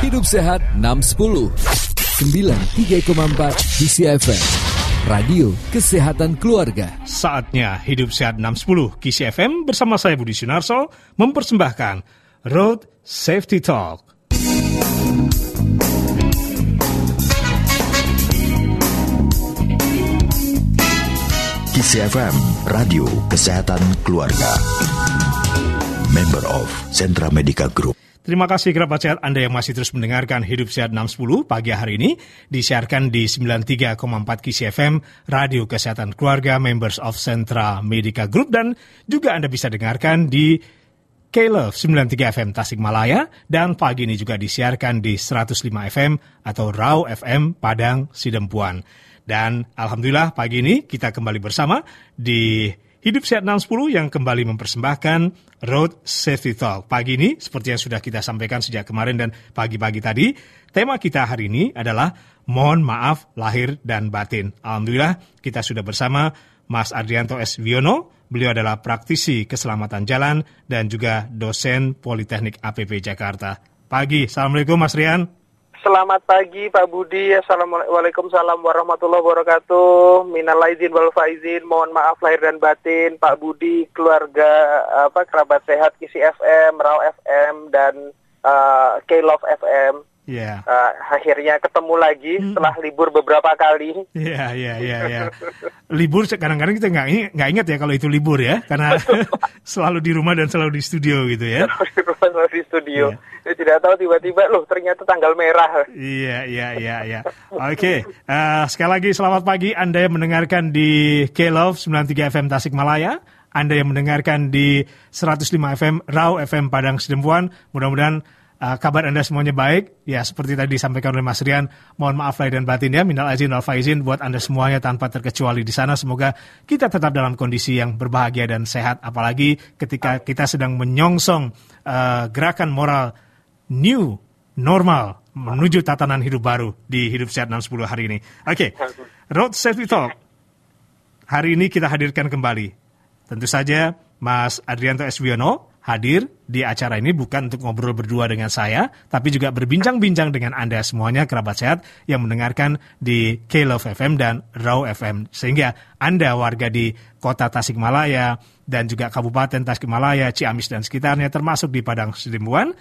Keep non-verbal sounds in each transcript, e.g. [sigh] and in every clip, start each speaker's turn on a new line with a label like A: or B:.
A: Hidup Sehat 610 93,4 DCFM Radio Kesehatan Keluarga
B: Saatnya Hidup Sehat 610 Kisi FM bersama saya Budi Sunarso mempersembahkan Road Safety Talk.
C: Kisi FM, Radio Kesehatan Keluarga. Member of Sentra Medica Group.
B: Terima kasih kerabat sehat Anda yang masih terus mendengarkan Hidup Sehat 610 pagi hari ini disiarkan di 93,4 Kisi FM Radio Kesehatan Keluarga Members of Sentra Medica Group dan juga Anda bisa dengarkan di K-Love 93 FM Tasikmalaya dan pagi ini juga disiarkan di 105 FM atau Raw FM Padang Sidempuan. Dan Alhamdulillah pagi ini kita kembali bersama di Hidup Sehat 610 yang kembali mempersembahkan Road Safety Talk. Pagi ini, seperti yang sudah kita sampaikan sejak kemarin dan pagi-pagi tadi, tema kita hari ini adalah Mohon Maaf Lahir dan Batin. Alhamdulillah kita sudah bersama Mas Adrianto S. Wiono, beliau adalah praktisi keselamatan jalan dan juga dosen Politeknik APP Jakarta. Pagi, Assalamualaikum Mas Rian.
D: Selamat pagi Pak Budi. Assalamualaikum warahmatullahi wabarakatuh. Minal aizin wal faizin. Mohon maaf lahir dan batin Pak Budi, keluarga apa kerabat sehat Kisi FM, Raw FM dan uh, K-Love FM.
B: Yeah.
D: Uh, akhirnya ketemu lagi hmm. setelah libur beberapa kali.
B: Iya, iya, iya, iya. Libur kadang-kadang kita nggak nggak ingat ya kalau itu libur ya, karena [laughs] selalu di rumah dan selalu di studio gitu ya.
D: Selalu di rumah, selalu di studio. Yeah. tidak tahu tiba-tiba loh ternyata tanggal merah.
B: Iya, iya, iya, iya. Oke, okay. uh, sekali lagi selamat pagi Anda yang mendengarkan di K-Love 93 FM Tasikmalaya. Anda yang mendengarkan di 105 FM Raw FM Padang Sidempuan. Mudah-mudahan Uh, kabar Anda semuanya baik. Ya, seperti tadi disampaikan oleh Mas Rian, mohon maaf lahir dan batin ya, minal azin wal faizin buat Anda semuanya tanpa terkecuali di sana. Semoga kita tetap dalam kondisi yang berbahagia dan sehat, apalagi ketika kita sedang menyongsong uh, gerakan moral new normal menuju tatanan hidup baru di Hidup Sehat 610 hari ini. Oke, okay. Road Safety Talk. Hari ini kita hadirkan kembali. Tentu saja Mas Adrianto Eswiono, hadir di acara ini bukan untuk ngobrol berdua dengan saya, tapi juga berbincang-bincang dengan Anda semuanya kerabat sehat yang mendengarkan di K-Love FM dan Raw FM. Sehingga Anda warga di kota Tasikmalaya dan juga Kabupaten Tasikmalaya, Ciamis dan sekitarnya termasuk di Padang Sidempuan,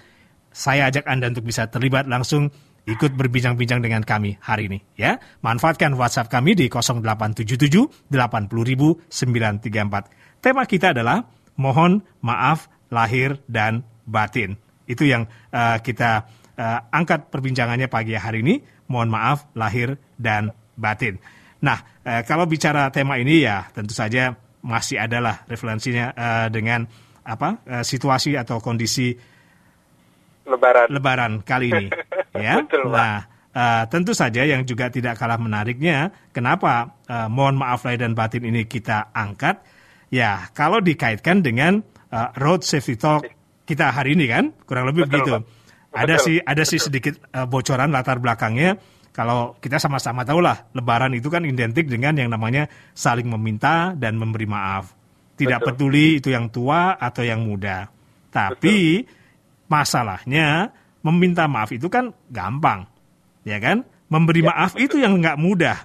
B: saya ajak Anda untuk bisa terlibat langsung ikut berbincang-bincang dengan kami hari ini ya. Manfaatkan WhatsApp kami di 0877 80 934. Tema kita adalah mohon maaf lahir dan batin. Itu yang uh, kita uh, angkat perbincangannya pagi hari ini. Mohon maaf lahir dan batin. Nah, uh, kalau bicara tema ini ya tentu saja masih adalah referensinya uh, dengan apa uh, situasi atau kondisi
D: Lebaran
B: Lebaran kali ini, [laughs] ya.
D: Betul,
B: nah, uh, tentu saja yang juga tidak kalah menariknya, kenapa uh, mohon maaf lahir dan batin ini kita angkat? Ya, kalau dikaitkan dengan uh, road safety talk kita hari ini kan kurang lebih Betul, begitu. Ada sih ada sih sedikit uh, bocoran latar belakangnya. Kalau kita sama-sama tahu lah, Lebaran itu kan identik dengan yang namanya saling meminta dan memberi maaf. Tidak Betul. peduli itu yang tua atau yang muda. Tapi Betul. masalahnya meminta maaf itu kan gampang, ya kan? Memberi ya. maaf itu yang nggak mudah.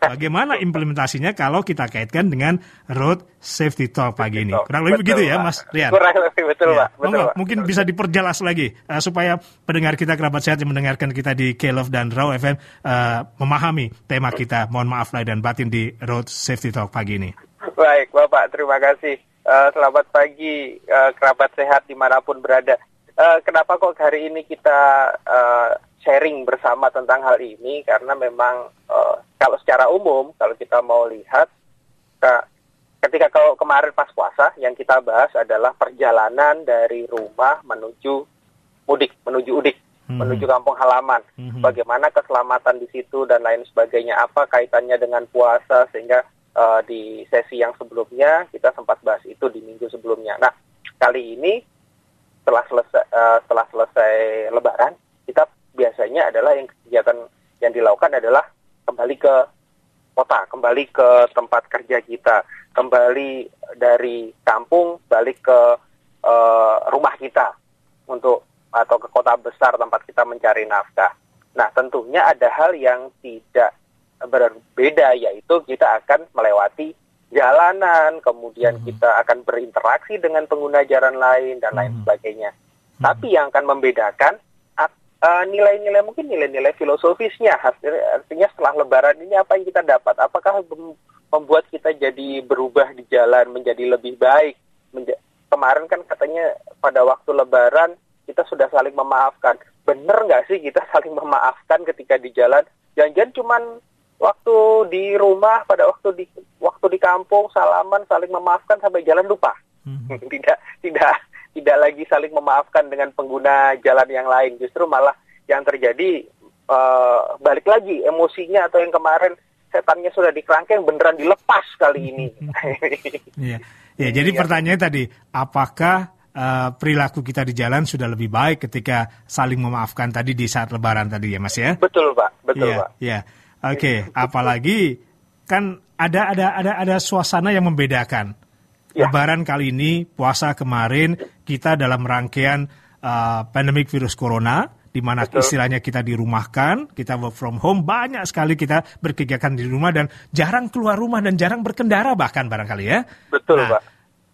B: Bagaimana implementasinya kalau kita kaitkan dengan road safety talk pagi ini? Kurang lebih begitu ya, Mas Rian?
D: Kurang lebih betul, ya. Pak.
B: Betul, Pak. Mungkin bisa diperjelas lagi uh, supaya pendengar kita kerabat sehat yang mendengarkan kita di K-Love dan Raw FM uh, eh, memahami tema kita. Mohon maaf lahir dan batin di road safety talk pagi ini.
D: Baik, Bapak. Terima kasih. Uh, selamat pagi, uh, kerabat sehat di mana pun berada. Uh, kenapa kok hari ini kita uh, sharing bersama tentang hal ini karena memang uh, kalau secara umum kalau kita mau lihat ketika kalau kemarin pas puasa yang kita bahas adalah perjalanan dari rumah menuju mudik menuju udik hmm. menuju kampung halaman hmm. bagaimana keselamatan di situ dan lain sebagainya apa kaitannya dengan puasa sehingga uh, di sesi yang sebelumnya kita sempat bahas itu di minggu sebelumnya nah kali ini setelah selesai uh, setelah selesai lebaran kita biasanya adalah yang kegiatan yang dilakukan adalah kembali ke kota, kembali ke tempat kerja kita, kembali dari kampung balik ke uh, rumah kita untuk atau ke kota besar tempat kita mencari nafkah. Nah, tentunya ada hal yang tidak berbeda yaitu kita akan melewati jalanan, kemudian
B: Hmm.
D: kita akan berinteraksi dengan pengguna jalan lain dan lain
B: Hmm.
D: sebagainya. Tapi yang akan membedakan eh, nilai-nilai mungkin nilai-nilai filosofisnya. Artinya setelah lebaran ini apa yang kita dapat? Apakah mem- membuat kita jadi berubah di jalan menjadi lebih baik? Menja- kemarin kan katanya pada waktu lebaran kita sudah saling memaafkan. Bener nggak sih kita saling memaafkan ketika di jalan? Jangan-jangan cuman waktu di rumah pada waktu di waktu di kampung salaman saling memaafkan sampai jalan lupa.
B: Mhm. [laughs]
D: tidak tidak tidak lagi saling memaafkan dengan pengguna jalan yang lain justru malah yang terjadi eh, balik lagi emosinya atau yang kemarin setannya sudah dikerangkeng beneran dilepas kali ini [laughs]
B: Iya. Ya, jadi pertanyaannya tadi, apakah eh, perilaku kita di jalan sudah lebih baik ketika saling memaafkan tadi di saat lebaran tadi ya Mas ya?
D: betul pak betul
B: Iya,
D: pak
B: iya. Oke, apalagi kan ada ada ada ada suasana yang membedakan.
D: Ya.
B: Lebaran kali ini, puasa kemarin kita dalam rangkaian uh, pandemik virus corona di mana
D: Betul.
B: istilahnya kita dirumahkan, kita work from home, banyak sekali kita berkegiatan di rumah dan jarang keluar rumah dan jarang berkendara bahkan barangkali ya.
D: betul
B: Nah,
D: pak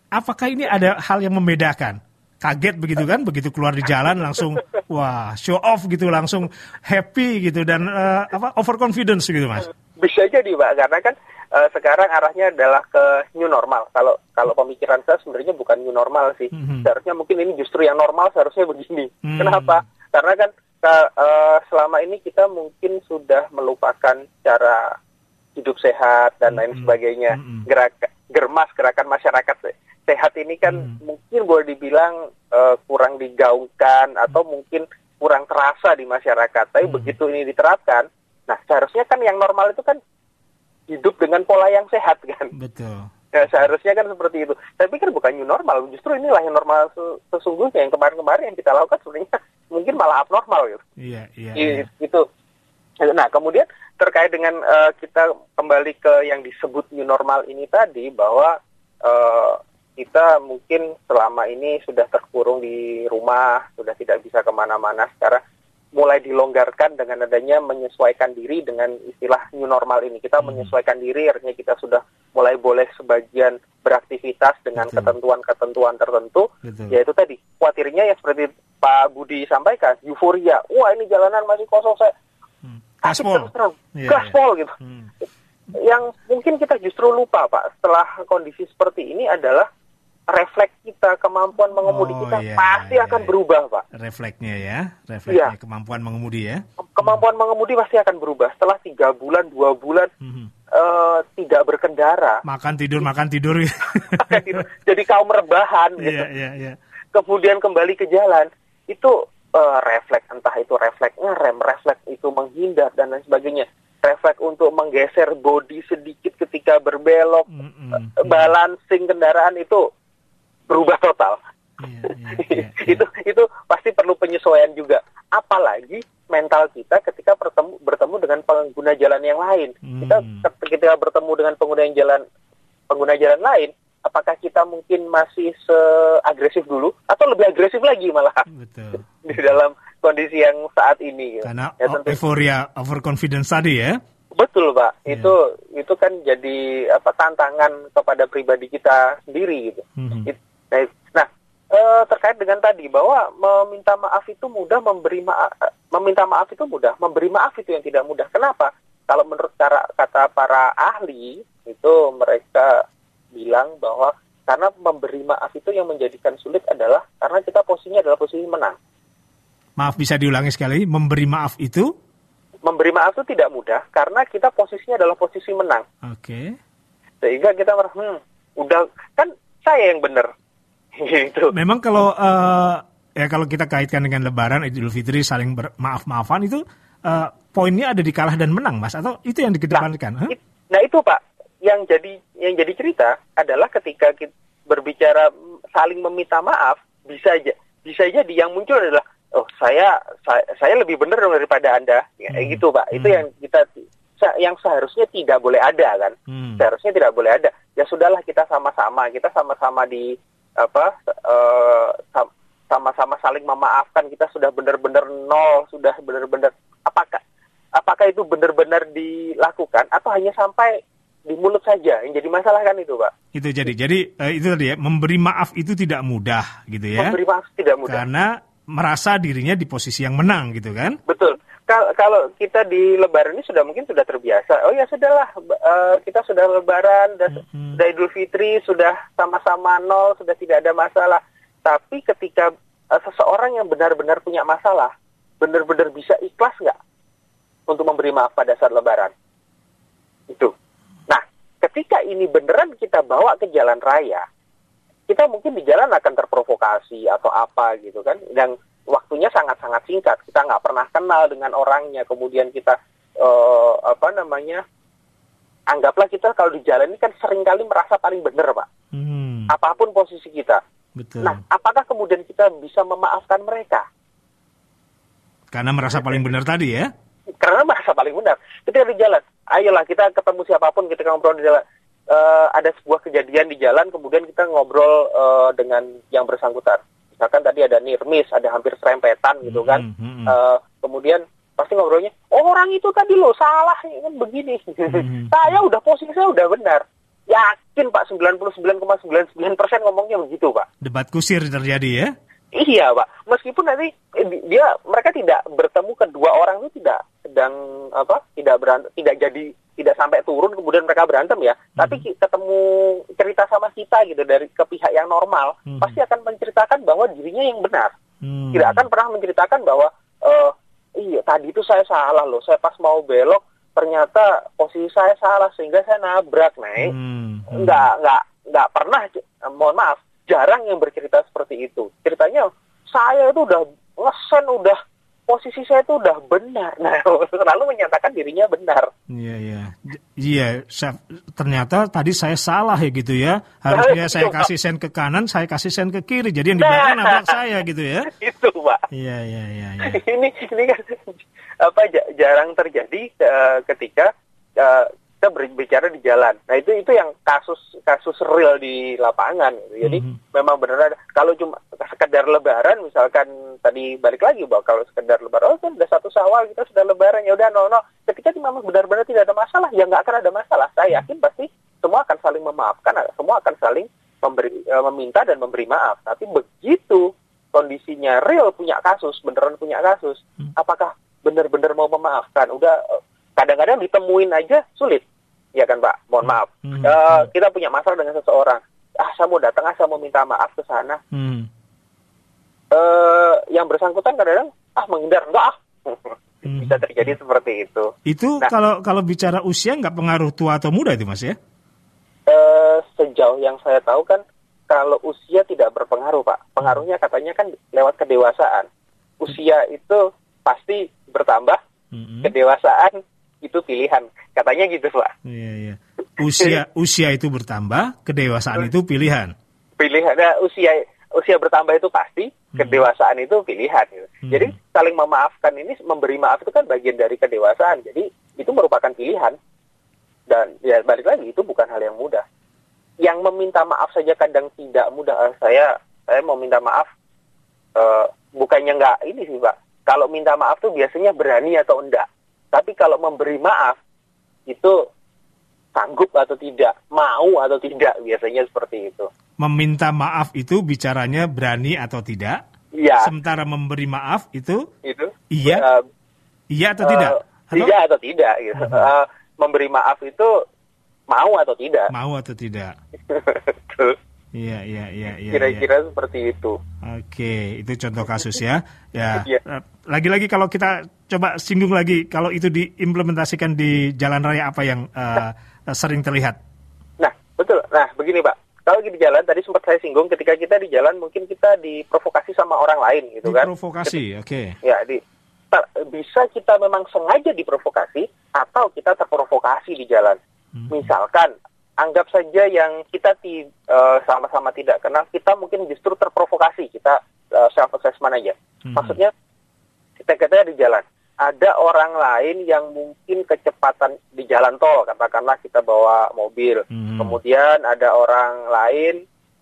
B: Apakah ini ada hal yang membedakan? Kaget begitu kan, begitu keluar di jalan langsung wah show off gitu, langsung happy gitu dan eh, apa overconfidence gitu mas.
D: Bisa jadi pak karena kan eh, sekarang arahnya adalah ke new normal kalau kalau pemikiran saya sebenarnya bukan new normal sih
B: Mhm.
D: seharusnya mungkin ini justru yang normal seharusnya begini
B: Hmm.
D: kenapa karena kan ka- eh, selama ini kita mungkin sudah melupakan cara hidup sehat dan lain
B: Mhm.
D: sebagainya
B: Mhm.
D: gerak germas gerakan masyarakat se- sehat ini kan
B: Hmm.
D: mungkin boleh dibilang eh, kurang digaungkan atau mungkin kurang terasa di masyarakat tapi
B: Hmm.
D: begitu ini diterapkan Nah, seharusnya kan yang normal itu kan hidup dengan pola yang sehat kan.
B: Betul.
D: Nah, seharusnya kan seperti itu. Tapi kan bukan new normal. Justru inilah yang normal se- sesungguhnya. Yang kemarin-kemarin yang kita lakukan sebenarnya [laughs] mungkin malah abnormal gitu.
B: Iya, iya. Iya.
D: Itu. Nah, kemudian terkait dengan eh, kita kembali ke yang disebut new normal ini tadi bahwa eh, kita mungkin selama ini sudah terkurung di rumah, sudah tidak bisa ke mana-mana. Sekarang mulai dilonggarkan dengan adanya menyesuaikan diri dengan istilah new normal ini. Kita
B: Hmm.
D: menyesuaikan diri, artinya kita sudah mulai boleh sebagian beraktivitas dengan ketentuan-ketentuan tertentu.
B: Betul.
D: Ya itu tadi, khawatirnya ya seperti Pak Budi sampaikan, euforia. Wah ini jalanan masih kosong, saya
B: Hmm. Gaspol.
D: terang,
B: Iya,
D: gaspol gitu.
B: Hmm.
D: Yang mungkin kita justru lupa Pak, setelah kondisi seperti ini adalah refleks kita, kemampuan mengemudi
B: Oh,
D: kita
B: iya,
D: pasti
B: iya,
D: akan
B: iya.
D: berubah Pak.
B: Refleksnya ya, refleksnya
D: Iya.
B: kemampuan mengemudi ya.
D: Kemampuan mengemudi pasti akan berubah. Setelah tiga bulan, dua bulan
B: Mhm.
D: eh, tidak berkendara,
B: Makan tidur, makan tidur.
D: jadi kaum rebahan gitu.
B: Iya, iya, iya.
D: kemudian kembali ke jalan itu eh, refleks entah itu refleks ngerem, refleks itu menghindar dan lain sebagainya. Refleks untuk menggeser bodi sedikit ketika berbelok,
B: Mm-mm.
D: eh, balancing kendaraan itu berubah total.
B: Iya, [laughs] iya, iya, iya.
D: itu itu pasti perlu penyesuaian juga. Apalagi mental kita ketika bertemu bertemu dengan pengguna jalan yang lain. Kita
B: Hmm.
D: ketika bertemu dengan pengguna yang jalan pengguna jalan lain, apakah kita mungkin masih seagresif dulu atau lebih agresif lagi malah
B: Betul. [laughs]
D: di dalam kondisi yang saat ini? gitu.
B: Karena
D: Ya, tentu-
B: euforia overconfidence tadi ya.
D: betul pak,
B: Iya.
D: itu itu kan jadi apa tantangan kepada pribadi kita sendiri gitu.
B: Mhm.
D: It- Nah, nah, eh, terkait dengan tadi bahwa meminta maaf itu mudah, memberi maaf meminta maaf itu mudah, memberi maaf itu yang tidak mudah. Kenapa? Kalau menurut cara kata para ahli itu mereka bilang bahwa karena memberi maaf itu yang menjadikan sulit adalah karena kita posisinya adalah posisi menang.
B: Maaf bisa diulangi sekali, memberi maaf itu.
D: Memberi maaf itu tidak mudah karena kita posisinya adalah posisi menang.
B: Oke.
D: Sehingga kita merasa, hmm, udah kan saya yang benar. Gitu.
B: Memang kalau eh, ya kalau kita kaitkan dengan Lebaran Idul Fitri saling bermaaf-maafan itu eh, poinnya ada di kalah dan menang, Mas, atau itu yang dikedepankan? Hah?
D: It- Nah itu Pak, yang jadi yang jadi cerita adalah ketika kita berbicara saling meminta maaf, bisa aja bisa jadi yang muncul adalah oh saya saya, saya lebih benar dong daripada anda, ya,
B: Hmm.
D: gitu Pak. Itu
B: Hmm.
D: yang kita yang seharusnya tidak boleh ada kan,
B: Hmm.
D: seharusnya tidak boleh ada. Ya sudahlah kita sama-sama, kita sama-sama di apa sam- sama-sama saling memaafkan, kita sudah benar-benar nol, sudah benar-benar apakah apakah itu benar-benar dilakukan atau hanya sampai di mulut saja? Yang jadi masalah kan itu pak.
B: Itu jadi. Jadi eh, itu tadi ya memberi maaf itu tidak mudah gitu ya.
D: memberi maaf tidak mudah.
B: Karena merasa dirinya di posisi yang menang gitu kan.
D: betul Kal- kalau kita di lebaran ini sudah mungkin sudah terbiasa. Oh ya sudahlah eh, kita sudah lebaran dan sudah idul fitri sudah sama-sama nol sudah tidak ada masalah. Tapi ketika eh, seseorang yang benar-benar punya masalah benar-benar bisa ikhlas nggak untuk memberi maaf pada saat lebaran? Itu. Nah ketika ini beneran kita bawa ke jalan raya kita mungkin di jalan akan terprovokasi atau apa gitu kan? Dan waktunya sangat-sangat singkat. Kita nggak pernah kenal dengan orangnya. Kemudian kita eh, apa namanya anggaplah kita kalau di jalan ini kan sering kali merasa paling benar pak.
B: Hmm,
D: apa pun posisi kita.
B: Betul.
D: nah apakah kemudian kita bisa memaafkan mereka?
B: Karena merasa paling benar tadi ya.
D: karena merasa paling benar. Ketika di jalan ayolah kita ketemu siapa pun ketika ngobrol di jalan. Eh, ada sebuah kejadian di jalan kemudian kita ngobrol eh, dengan yang bersangkutan misalkan tadi ada nirmis ada hampir serempetan gitu kan
B: Hmm, hmm, hmm.
D: Eh, kemudian pasti ngobrolnya "Oh, orang itu tadi lo salah ini kan begini
B: Hmm.
D: saya udah posisi saya udah benar yakin pak 99,99% ngomongnya begitu pak
B: Debat kusir terjadi ya.
D: Iya, Pak. Meskipun nanti eh, di- dia mereka tidak bertemu kedua orang itu tidak sedang apa? Tidak berantem, tidak jadi tidak sampai turun kemudian mereka berantem ya. Tapi ki- ketemu cerita sama kita gitu dari ke pihak yang normal,
B: Mhm.
D: pasti akan menceritakan bahwa dirinya yang benar.
B: Hmm.
D: Tidak akan pernah menceritakan bahwa eh iya tadi itu saya salah loh. Saya pas mau belok ternyata posisi saya salah sehingga saya nabrak, naik
B: Hmm, hmm.
D: nggak nggak nggak pernah eh, mohon maaf jarang yang bercerita seperti itu ceritanya saya itu udah ngesen udah posisi saya itu udah benar nah [laughs] selalu menyatakan dirinya benar
B: Iya, iya. Iya, ternyata tadi saya salah ya gitu ya. Harusnya
D: Nah,
B: saya
D: itu,
B: kasih sen ke kanan, saya kasih sen ke kiri. Jadi yang di belakang
D: Nah.
B: nabrak saya gitu ya. [laughs]
D: itu pak
B: Iya, iya, iya, iya. [laughs]
D: ini ini kan apa ja- jarang terjadi eh, ketika eh, kita berbicara di jalan. Nah itu itu yang kasus kasus real di lapangan. gitu. Jadi
B: Mhm.
D: memang benar. Kalau cuma sekedar Lebaran, misalkan tadi balik lagi bahwa kalau sekedar Lebaran, oh kan udah satu sawal kita sudah Lebaran ya udah no no. Ketika memang benar-benar tidak ada masalah, ya nggak akan ada masalah. Saya yakin pasti semua akan saling memaafkan, semua akan saling memberi eh, meminta dan memberi maaf. Tapi begitu kondisinya real punya kasus, beneran punya kasus, apakah benar-benar mau memaafkan? Udah eh, kadang-kadang ditemuin aja sulit, ya kan Pak? Mohon maaf.
B: Hmm.
D: Eh, kita punya masalah dengan seseorang. Ah, saya mau datang, ah, saya mau minta maaf ke sana.
B: Hmm.
D: Eh, yang bersangkutan kadang-kadang ah menghindar, enggak ah.
B: Hmm. [laughs]
D: Bisa terjadi seperti itu.
B: Itu
D: Nah.
B: kalau kalau bicara usia nggak pengaruh tua atau muda itu mas ya?
D: Eh, sejauh yang saya tahu kan kalau usia tidak berpengaruh pak pengaruhnya katanya kan lewat kedewasaan usia itu pasti bertambah
B: Mm-mm.
D: kedewasaan itu pilihan. Katanya gitu pak.
B: Iya, iya. Usia [laughs] usia itu bertambah, kedewasaan itu pilihan.
D: pilihan nah, usia usia bertambah itu pasti kedewasaan itu pilihan. Gitu.
B: Hmm.
D: jadi saling memaafkan ini memberi maaf itu kan bagian dari kedewasaan. Jadi itu merupakan pilihan. Dan ya balik lagi itu bukan hal yang mudah. Yang meminta maaf saja kadang tidak mudah. Eh, saya saya mau minta maaf eh, bukannya nggak ini sih pak. Kalau minta maaf tuh biasanya berani atau enggak tapi kalau memberi maaf itu sanggup atau tidak mau atau tidak biasanya seperti itu
B: Meminta maaf itu bicaranya berani atau tidak.
D: Iya,
B: Sementara memberi maaf itu
D: itu.
B: Iya.
D: Eh,
B: iya atau
D: eh,
B: tidak? Atau
D: Tidak atau tidak. Gitu. Eh, memberi maaf itu mau atau tidak.
B: mau atau tidak? [laughs] Iya, iya, iya, iya.
D: Kira-kira seperti itu.
B: Oke, itu contoh kasus ya. Ya. [laughs]
D: Iya.
B: eh, Lagi-lagi kalau kita coba singgung lagi kalau itu diimplementasikan di jalan raya apa yang eh, sering terlihat?
D: Nah, betul. Nah, begini Pak. Kalau di jalan, tadi sempat saya singgung ketika kita di jalan mungkin kita diprovokasi sama orang lain gitu kan.
B: Provokasi, oke.
D: Ya, di bisa kita memang sengaja diprovokasi atau kita terprovokasi di jalan. Misalkan anggap saja yang kita ti- eh, sama-sama tidak kenal, kita mungkin justru terprovokasi, kita self assessment aja.
B: Mhm.
D: Maksudnya kita kita di jalan, ada orang lain yang mungkin kecepatan di jalan tol, katakanlah kita bawa mobil,
B: Mhm.
D: kemudian ada orang lain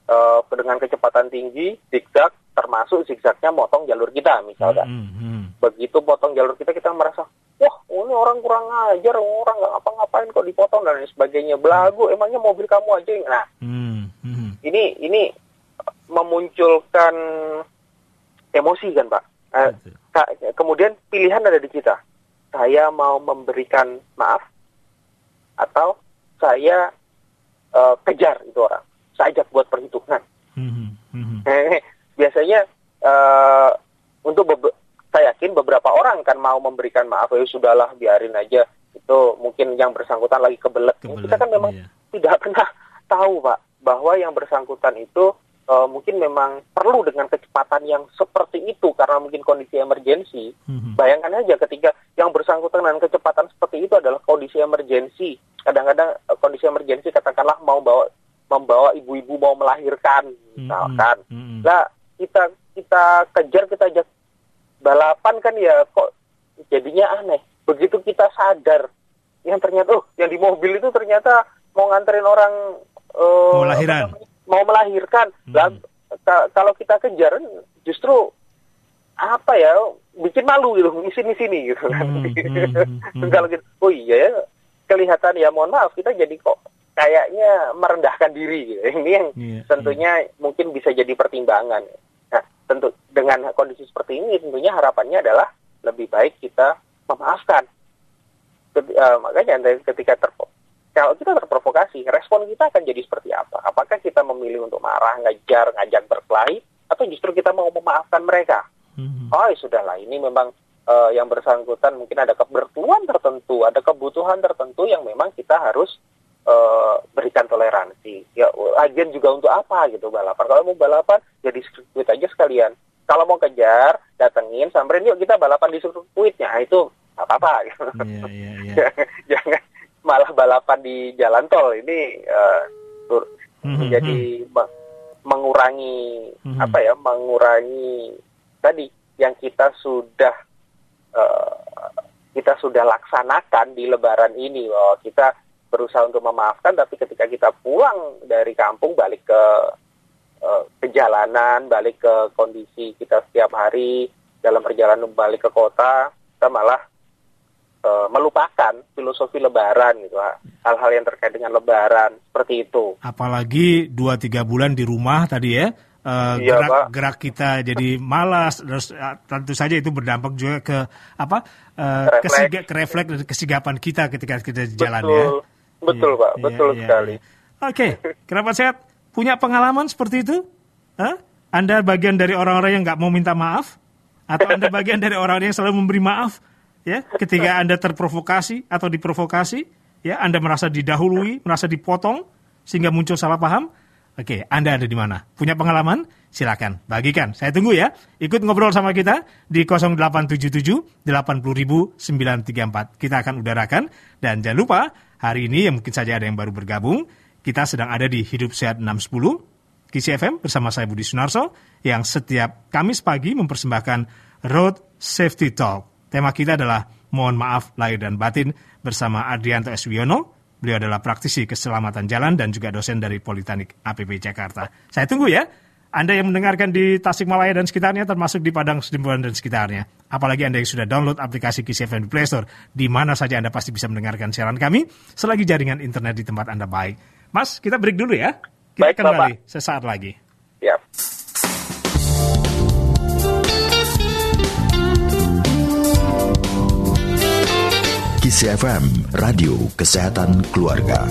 D: eh, dengan kecepatan tinggi, zigzag, termasuk zigzagnya motong jalur kita misalnya.
B: Hmm, hmm.
D: Begitu potong jalur kita kita merasa, wah ini orang kurang ajar, orang nggak ngapa-ngapain kok dipotong dan lain sebagainya. Belagu, emangnya mobil kamu aja yang... Nah,
B: Hmm, hmm.
D: ini ini memunculkan emosi kan Pak. Eh, kemudian pilihan ada di kita. Saya mau memberikan maaf atau saya eh, kejar itu orang. Saya ajak buat perhitungan.
B: Hmm, hmm. [laughs]
D: Biasanya eh, untuk saya yakin beberapa orang kan mau memberikan maaf. Ya sudahlah biarin aja. Itu mungkin yang bersangkutan lagi kebelet.
B: Kebelet,
D: Kita kan memang
B: iya.
D: tidak [laughs] pernah tahu Pak bahwa yang bersangkutan itu eh, mungkin memang perlu dengan kecepatan yang seperti itu karena mungkin kondisi emergensi.
B: Hmm,
D: Bayangkan aja ketika yang bersangkutan dengan kecepatan seperti itu adalah kondisi emergensi. Kadang-kadang eh, kondisi emergensi katakanlah mau bawa membawa ibu-ibu mau melahirkan misalkan.
B: hmm, hmm.
D: Nah, kita kita kejar kita ajak balapan kan ya kok jadinya aneh. Begitu kita sadar yang ternyata oh yang di mobil itu ternyata mau nganterin orang eh,
B: Mau lahiran.
D: mau melahirkan.
B: Hmm.
D: Lah, ka- kalau kita kejar justru apa ya bikin malu gitu di sini sini gitu kan.
B: Hmm, hmm, [laughs] hmm.
D: kalau gitu oh iya ya kelihatan ya mohon maaf kita jadi kok kayaknya merendahkan diri gitu. [laughs] Ini yang
B: Iya,
D: tentunya mungkin bisa jadi pertimbangan. Tentu dengan kondisi seperti ini tentunya harapannya adalah lebih baik kita memaafkan. Ket- eh, makanya ketika terpo- kalau kita terprovokasi, respon kita akan jadi seperti apa? Apakah kita memilih untuk marah, ngajar, ngajak berkelahi, atau justru kita mau memaafkan mereka?
B: Hmm,
D: Oh, ya sudahlah, ini memang eh, yang bersangkutan mungkin ada kebutuhan tertentu, ada kebutuhan tertentu yang memang kita harus eh, berikan toleransi. Ya, agen juga untuk apa gitu balapan? Kalau mau balapan, jadi sirkuit aja sekalian. Kalau mau kejar, datengin, samperin yuk kita balapan di sirkuitnya. Nah, itu nggak apa-apa. Gitu. [laughs]
B: Iya, iya, iya. [laughs]
D: Jangan malah balapan di jalan tol ini
B: Hmm,
D: menjadi me- mengurangi
B: Mhm.
D: apa ya mengurangi tadi yang kita sudah eh, kita sudah laksanakan di Lebaran ini bahwa kita berusaha untuk memaafkan tapi ketika kita pulang dari kampung balik ke eh, perjalanan balik ke kondisi kita setiap hari dalam perjalanan balik ke kota kita malah eh, melupakan filosofi Lebaran gitu hal-hal yang terkait dengan Lebaran seperti itu
B: Apalagi 2-3 bulan di rumah tadi ya. eh,
D: Iya,
B: gerak
D: Pak.
B: gerak kita jadi [laughs] malas terus eh, tentu saja itu berdampak juga ke apa eh, kesiga, ke refleks dan kesigapan kita ketika kita di jalan
D: betul
B: ya.
D: Betul
B: Iya,
D: pak
B: iya,
D: betul
B: iya,
D: sekali
B: iya. Oke, kerabat sehat punya pengalaman seperti itu? Hah? Anda bagian dari orang-orang yang nggak mau minta maaf? Atau Anda bagian dari orang-orang yang selalu memberi maaf? Ya, ketika Anda terprovokasi atau diprovokasi, ya Anda merasa didahului, merasa dipotong, sehingga muncul salah paham? Oke, Anda ada di mana? Punya pengalaman? Silakan bagikan. Saya tunggu ya. Ikut ngobrol sama kita di 0877 80 934. Kita akan udarakan. Dan jangan lupa, hari ini yang mungkin saja ada yang baru bergabung, kita sedang ada di Hidup Sehat 610, Kisi FM bersama saya Budi Sunarso, yang setiap Kamis pagi mempersembahkan Road Safety Talk. Tema kita adalah Mohon Maaf Lahir dan Batin bersama Adrianto S. Wiono. Beliau adalah praktisi keselamatan jalan dan juga dosen dari Politeknik APB Jakarta. Saya tunggu ya. Anda yang mendengarkan di Tasikmalaya dan sekitarnya, termasuk di Padang, Sidimpuan dan sekitarnya. Apalagi Anda yang sudah download aplikasi Kiss FM di Play Store, di mana saja Anda pasti bisa mendengarkan siaran kami, selagi jaringan internet di tempat Anda baik. Mas, kita break dulu ya. Kita
D: Baik,
B: kembali sesaat lagi.
D: ya
C: Kisi FM, Radio Kesehatan Keluarga.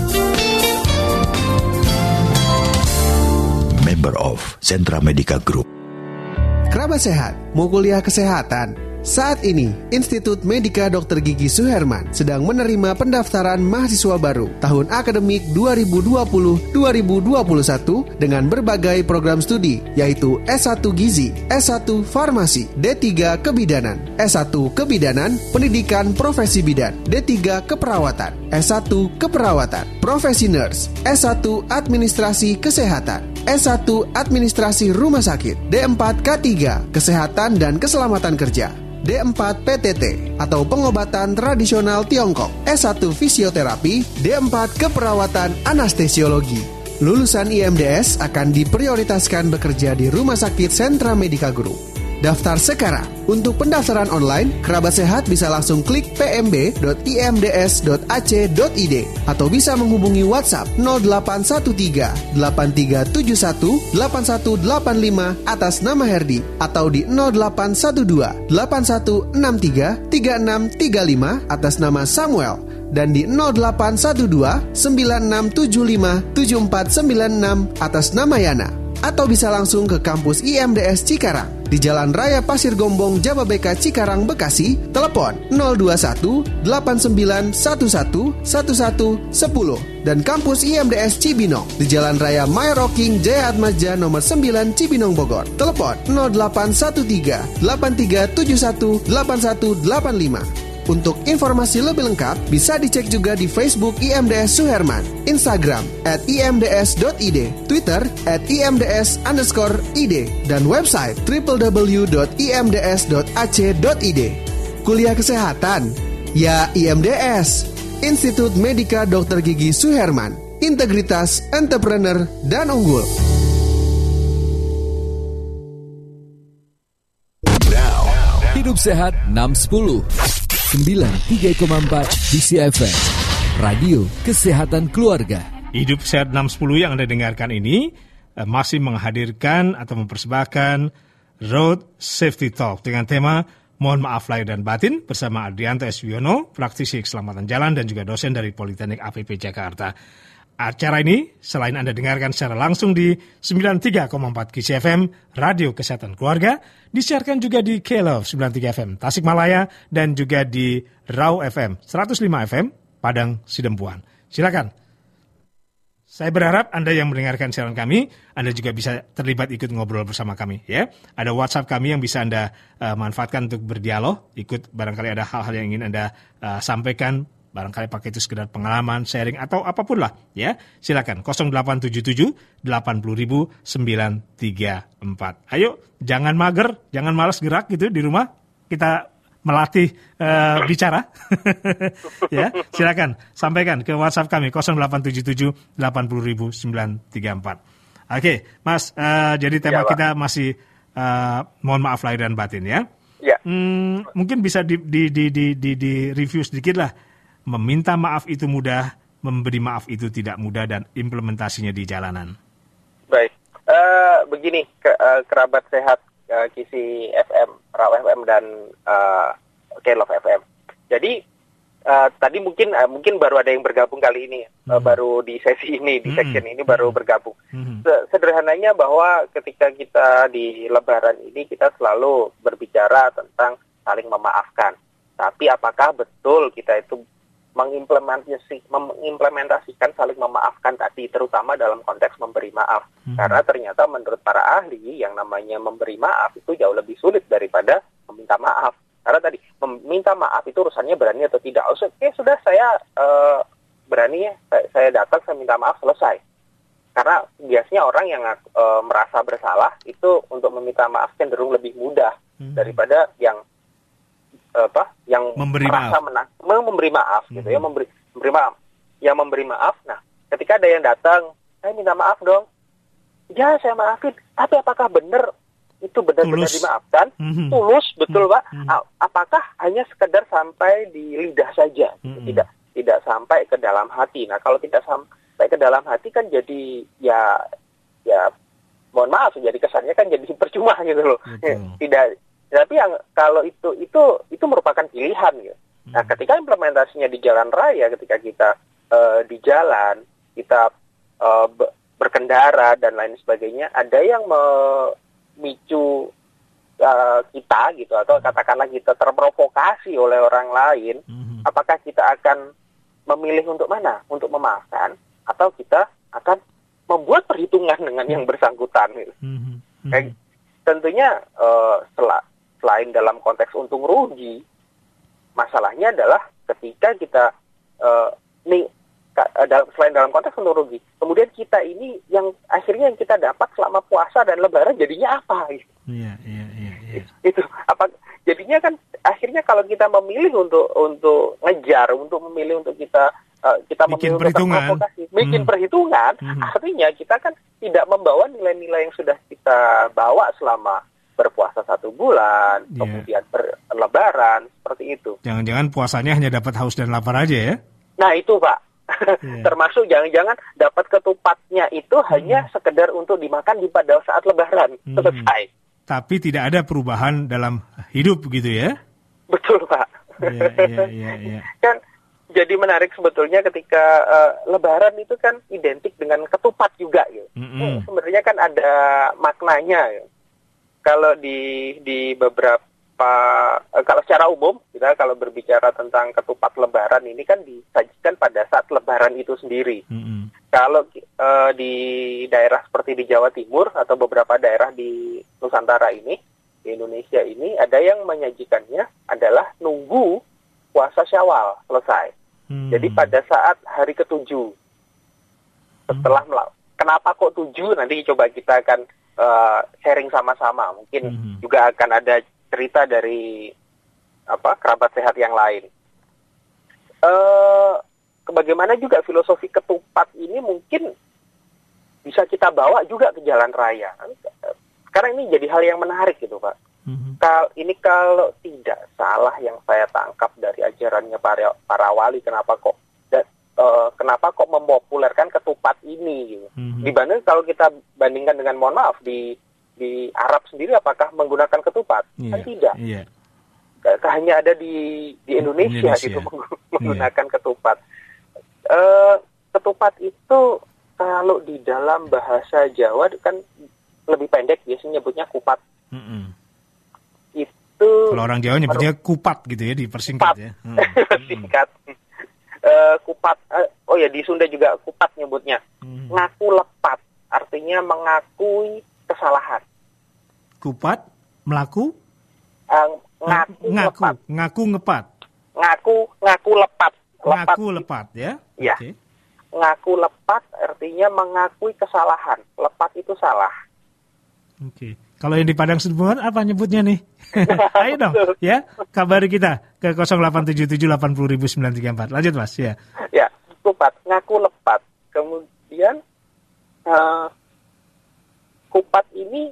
C: Member of Sentra Medica Group.
E: Kerabat sehat, mau kuliah kesehatan? Saat ini, Institut Medika Dr. Gigi Suherman sedang menerima pendaftaran mahasiswa baru tahun akademik 2020-2021 dengan berbagai program studi yaitu S1 Gizi, S1 Farmasi, D3 Kebidanan, S1 Kebidanan, Pendidikan Profesi Bidan, D3 Keperawatan, S1 Keperawatan, Profesi Nurse, S1 Administrasi Kesehatan, S1 Administrasi Rumah Sakit, D4 K3 Kesehatan dan Keselamatan Kerja, D4 PTT atau pengobatan tradisional Tiongkok, S1 Fisioterapi, D4 Keperawatan Anestesiologi. lulusan IMDS akan diprioritaskan bekerja di Rumah Sakit Sentra Medica Group. Daftar sekarang. Untuk pendaftaran online, kerabat sehat bisa langsung klik pmb.imds.ac.id atau bisa menghubungi WhatsApp 0813 8371 8185 atas nama Herdi atau di 0812 8163 3635 atas nama Samuel dan di 0812 9675 7496 atas nama Yana atau bisa langsung ke kampus IMDS Cikarang di Jalan Raya Pasir Gombong Jababeka Cikarang Bekasi, telepon 021 8911 1110 dan kampus IMDS Cibinong di Jalan Raya Mayorocking Jaya Atmaja nomor 9 Cibinong Bogor. Telepon 0813 8371 8185. Untuk informasi lebih lengkap, bisa dicek juga di Facebook IMDS Suherman, Instagram at imds.id, Twitter at imds underscore id, dan website www.imds.ac.id. Kuliah Kesehatan, ya IMDS, Institut Medika Dr. Gigi Suherman, Integritas, Entrepreneur, dan Unggul.
A: Hidup Sehat 610 93,4 DCFM Radio Kesehatan Keluarga
B: Hidup Sehat 610 yang Anda dengarkan ini eh, masih menghadirkan atau mempersembahkan Road Safety Talk dengan tema Mohon maaf lahir dan batin bersama Adrianto S. Wiono, praktisi keselamatan jalan dan juga dosen dari Politeknik APP Jakarta. Acara ini selain Anda dengarkan secara langsung di 93,4 KCFM Radio Kesehatan Keluarga, disiarkan juga di KLove 93 FM Tasikmalaya dan juga di Rau FM 105 FM Padang Sidempuan. Silakan. Saya berharap Anda yang mendengarkan siaran kami, Anda juga bisa terlibat ikut ngobrol bersama kami. Ya, ada WhatsApp kami yang bisa Anda uh, manfaatkan untuk berdialog, ikut barangkali ada hal-hal yang ingin Anda uh, sampaikan barangkali pakai itu sekedar pengalaman, sharing atau apa pun lah ya. Silakan 0877 80 934. Ayo jangan mager, jangan malas gerak gitu di rumah. Kita melatih uh, [laughs] bicara. [laughs] ya, silakan sampaikan ke WhatsApp kami 0877 80 934. Oke, Mas, uh, jadi tema ya, kita masih uh, mohon maaf lahir dan batin ya.
D: Ya.
B: Hmm, mungkin bisa di, di, di, di, di, di review sedikit lah Meminta maaf itu mudah, memberi maaf itu tidak mudah dan implementasinya di jalanan.
D: Baik, uh, begini ke, uh, kerabat sehat uh, Kisi FM, Raw FM dan uh, Kelov FM. Jadi uh, tadi mungkin uh, mungkin baru ada yang bergabung kali ini, mm-hmm. uh, baru di sesi ini di mm-hmm. section ini baru mm-hmm. bergabung. Mm-hmm. Sederhananya bahwa ketika kita di Lebaran ini kita selalu berbicara tentang saling memaafkan. Tapi apakah betul kita itu mengimplementasi, mengimplementasikan saling memaafkan tadi, terutama dalam konteks memberi maaf. Hmm. Karena ternyata menurut para ahli yang namanya memberi maaf itu jauh lebih sulit daripada meminta maaf. Karena tadi meminta maaf itu urusannya berani atau tidak. Oke sudah saya uh, berani ya, saya, saya datang saya minta maaf selesai. Karena biasanya orang yang uh, merasa bersalah itu untuk meminta maaf cenderung lebih mudah hmm. daripada yang apa yang
B: memberi merasa maaf.
D: menang memberi maaf gitu ya hmm. memberi memberi maaf yang memberi maaf nah ketika ada yang datang saya minta maaf dong ya saya maafin tapi apakah benar itu benar-benar dimaafkan mm-hmm. tulus betul pak mm-hmm. apakah hanya sekedar sampai di lidah saja mm-hmm. tidak tidak sampai ke dalam hati nah kalau tidak sampai ke dalam hati kan jadi ya ya mohon maaf jadi kesannya kan jadi [laughs] percuma gitu loh Betul. [laughs] tidak tapi yang kalau itu itu itu merupakan pilihan gitu. Nah, hmm. ketika implementasinya di jalan raya, ketika kita uh, di jalan, kita uh, berkendara dan lain sebagainya, ada yang memicu uh, kita gitu atau katakanlah kita terprovokasi oleh orang lain, hmm. apakah kita akan memilih untuk mana? Untuk memaafkan atau kita akan membuat perhitungan dengan yang bersangkutan gitu. Hmm. Hmm. tentunya uh, setelah selain dalam konteks untung rugi, masalahnya adalah ketika kita uh, nih selain dalam konteks untung rugi, kemudian kita ini yang akhirnya yang kita dapat selama puasa dan lebaran jadinya apa?
B: Iya, iya, iya. iya.
D: Itu apa? Jadinya kan akhirnya kalau kita memilih untuk untuk ngejar, untuk memilih untuk kita uh, kita
B: Bikin
D: memilih untuk
B: perhitungan.
D: terprovokasi, bikin
B: Hmm.
D: perhitungan,
B: Hmm.
D: artinya kita kan tidak membawa nilai-nilai yang sudah kita bawa selama berpuasa satu bulan,
B: Iya.
D: kemudian berlebaran, seperti itu.
B: Jangan-jangan puasanya hanya dapat haus dan lapar aja ya?
D: Nah itu Pak,
B: Iya. [laughs]
D: termasuk jangan-jangan dapat ketupatnya itu hanya sekedar untuk dimakan di pada saat lebaran,
B: Hmm.
D: selesai.
B: Tapi tidak ada perubahan dalam hidup gitu ya?
D: Betul Pak.
B: Iya, iya, iya, iya. [laughs]
D: kan jadi menarik sebetulnya ketika eh, Lebaran itu kan identik dengan ketupat juga gitu.
B: Mm-mm.
D: Sebenarnya kan ada maknanya. ya. Kalau di di beberapa eh, kalau secara umum kita kalau berbicara tentang ketupat Lebaran ini kan disajikan pada saat Lebaran itu sendiri.
B: Mm-mm.
D: Kalau eh, di daerah seperti di Jawa Timur atau beberapa daerah di Nusantara ini, di Indonesia ini, ada yang menyajikannya adalah nunggu puasa Syawal selesai.
B: Hmm.
D: Jadi pada saat hari ketujuh, setelah melakukan, kenapa kok tujuh? Nanti coba kita akan eh, sharing sama-sama. Mungkin
B: Mhm.
D: juga akan ada cerita dari apa kerabat sehat yang lain. Eh, bagaimana juga filosofi ketupat ini mungkin bisa kita bawa juga ke jalan raya. Sekarang ini jadi hal yang menarik gitu, Pak.
B: Mhm.
D: Kal ini kalau tidak salah yang saya tangkap dari ajarannya para para wali, kenapa kok da- eh, kenapa kok? Kalau kita bandingkan dengan mohon maaf di di Arab sendiri, apakah menggunakan ketupat? Kan
B: Iya,
D: tidak.
B: Iya.
D: Ke- hanya ada di di Indonesia,
B: Indonesia.
D: gitu menggu- menggunakan ketupat. Eh, ketupat itu kalau di dalam bahasa Jawa kan lebih pendek biasanya nyebutnya kupat.
B: Mm-mm.
D: Itu
B: Kalau orang Jawa nyebutnya kupat gitu ya, dipersingkat
D: Kupat.
B: ya. [laughs] Hmm.
D: Singkat. Eh, kupat, eh, oh ya di Sunda juga kupat nyebutnya.
B: Mhm.
D: Ngaku lepat, artinya mengakui kesalahan.
B: Kupat, melaku,
D: Eh, ngaku,
B: ngaku,
D: lepat,
B: ngaku ngepat,
D: ngaku ngaku lepat, lepat
B: ngaku lepat ya.
D: Iya.
B: Oke.
D: ngaku lepat artinya mengakui kesalahan. Lepat itu salah.
B: Oke. Kalau yang di Padang Sebuah apa nyebutnya nih? [laughs] Ayo dong, ya. Kabari kita ke 0877800934. Lanjut Mas, ya.
D: Ya, kupat, ngaku lepat. Kemudian eh, kupat ini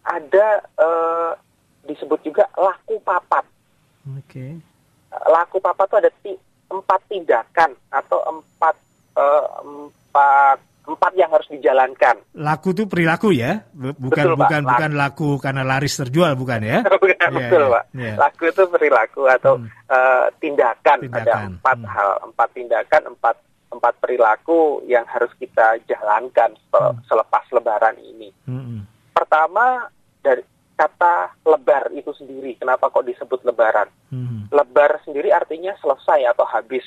D: ada eh, disebut juga laku papat.
B: Oke.
D: laku papa itu ada ti- empat tindakan atau empat eh, empat empat yang harus dijalankan.
B: Laku itu perilaku ya, Bu- bukan
D: Betul, Pak.
B: bukan
D: Laku.
B: bukan laku karena laris terjual bukan ya? [laughs]
D: Bukan,
B: Iya,
D: betul
B: iya,
D: pak.
B: iya.
D: Laku itu perilaku atau
B: Hmm.
D: eh, tindakan. Ada
B: Tindakan,
D: empat
B: hmm.
D: hal, empat tindakan, empat empat perilaku yang harus kita jalankan
B: Hmm.
D: selepas Lebaran ini.
B: Mm-mm.
D: Pertama dari kata lebar itu sendiri. Kenapa kok disebut Lebaran?
B: Mhm.
D: Lebar sendiri artinya selesai atau habis.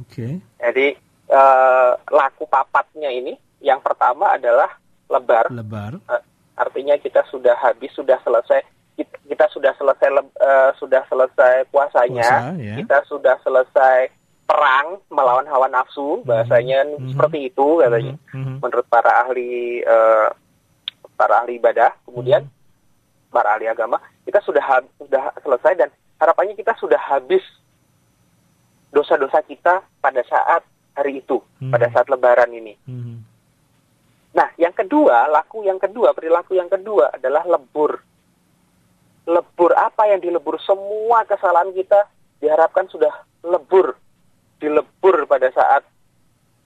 B: Oke.
D: Jadi eh, laku papatnya ini yang pertama adalah lebar,
B: Lebar.
D: Eh, artinya kita sudah habis, sudah selesai, kita, kita sudah selesai eh, sudah selesai puasanya,
B: Puasa, ya.
D: kita sudah selesai perang melawan hawa nafsu, bahasanya
B: Mhm.
D: seperti itu katanya.
B: Mhm.
D: Menurut para ahli eh, para ahli ibadah, kemudian
B: Mhm.
D: para ahli agama, kita sudah sudah selesai dan harapannya kita sudah habis dosa-dosa kita pada saat hari itu,
B: Hmm.
D: pada saat Lebaran ini.
B: Mhm.
D: Nah, yang kedua, laku yang kedua, perilaku yang kedua adalah lebur. Lebur apa yang dilebur? Semua kesalahan kita diharapkan sudah lebur, dilebur pada saat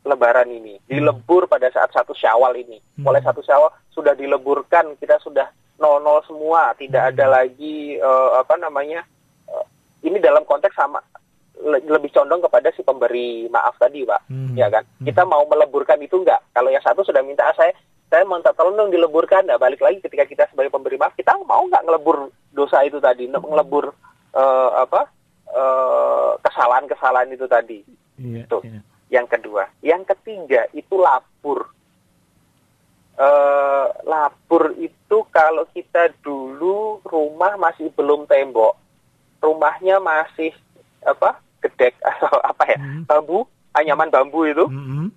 D: Lebaran ini, dilebur pada saat satu Syawal ini.
B: Hmm.
D: Mulai satu Syawal sudah dileburkan, kita sudah nol-nol semua, tidak ada lagi eh, apa namanya? eh, ini dalam konteks sama le- lebih condong kepada si pemberi maaf tadi, Pak.
B: Hmm.
D: Ya kan?
B: Hmm.
D: Kita mau meleburkan itu enggak? Kalau yang satu sudah minta "Ah, saya saya minta tolong dong dileburkan. Nah, balik lagi ketika kita sebagai pemberi maaf, kita mau nggak ngelebur dosa itu tadi, ngelebur eh, apa? Eh, kesalahan-kesalahan itu tadi.
B: Iya.
D: Tuh.
B: iya.
D: Yang kedua, yang ketiga itu lapur. Eh, lapur itu kalau kita dulu rumah masih belum tembok, rumahnya masih apa gedek [laughs] atau apa ya
B: Hmm.
D: bambu, anyaman bambu itu.
B: Mhm.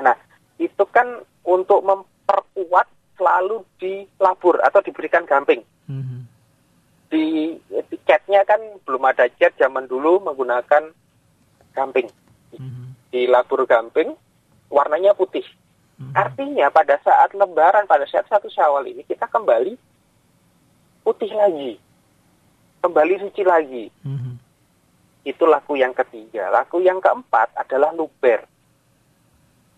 D: Nah itu kan untuk memperkuat selalu dilabur atau diberikan gamping.
B: Mhm.
D: Di, di catnya kan belum ada cat zaman dulu menggunakan gamping. di Labur Gamping warnanya putih. Artinya pada saat Lebaran pada saat satu Syawal ini kita kembali putih lagi, kembali suci lagi.
B: Mhm.
D: Itu laku yang ketiga. Laku yang keempat adalah luber.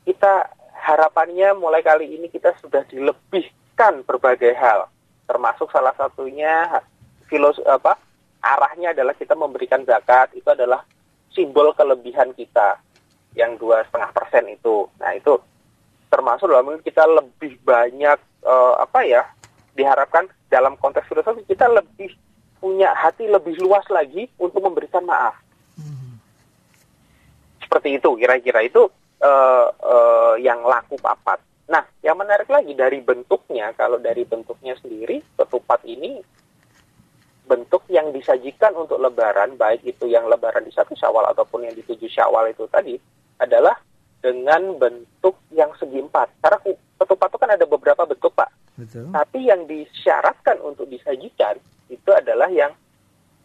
D: Kita harapannya mulai kali ini kita sudah dilebihkan berbagai hal, termasuk salah satunya filos apa arahnya adalah kita memberikan zakat itu adalah simbol kelebihan kita yang dua setengah persen itu. Nah itu termasuk dalam kita lebih banyak eh, apa ya diharapkan dalam konteks filosofi kita lebih punya hati lebih luas lagi untuk memberikan maaf. Seperti itu kira-kira itu eh, eh, yang laku papat. Nah, yang menarik lagi dari bentuknya, kalau dari bentuknya sendiri, ketupat ini bentuk yang disajikan untuk lebaran, baik itu yang lebaran di satu syawal ataupun yang di tujuh syawal itu tadi, adalah dengan bentuk yang segi empat. Karena ketupat itu kan ada beberapa bentuk, Pak.
B: Betul.
D: Tapi yang disyaratkan untuk disajikan itu adalah yang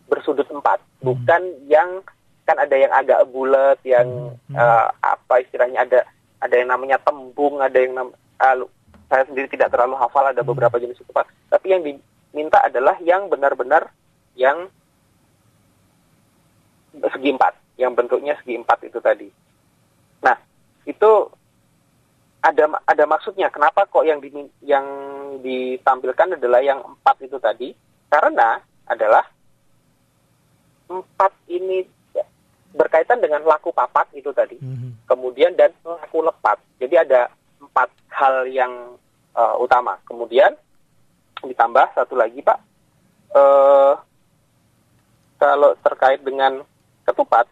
D: bersudut empat, bukan yang kan ada yang agak bulat, yang
B: Hmm.
D: eh, apa istilahnya ada ada yang namanya tembung, ada yang nam, lu- saya sendiri tidak terlalu hafal ada beberapa jenis ketupat, tapi yang diminta adalah yang benar-benar yang segi empat, yang bentuknya segi empat itu tadi. Nah, itu ada ada maksudnya. Kenapa kok yang di, yang ditampilkan adalah yang empat itu tadi? Karena adalah empat ini berkaitan dengan laku papat itu tadi.
B: Mhm.
D: kemudian dan laku lepat. Jadi ada empat hal yang eh, utama. Kemudian ditambah satu lagi pak eh kalau terkait dengan ketupat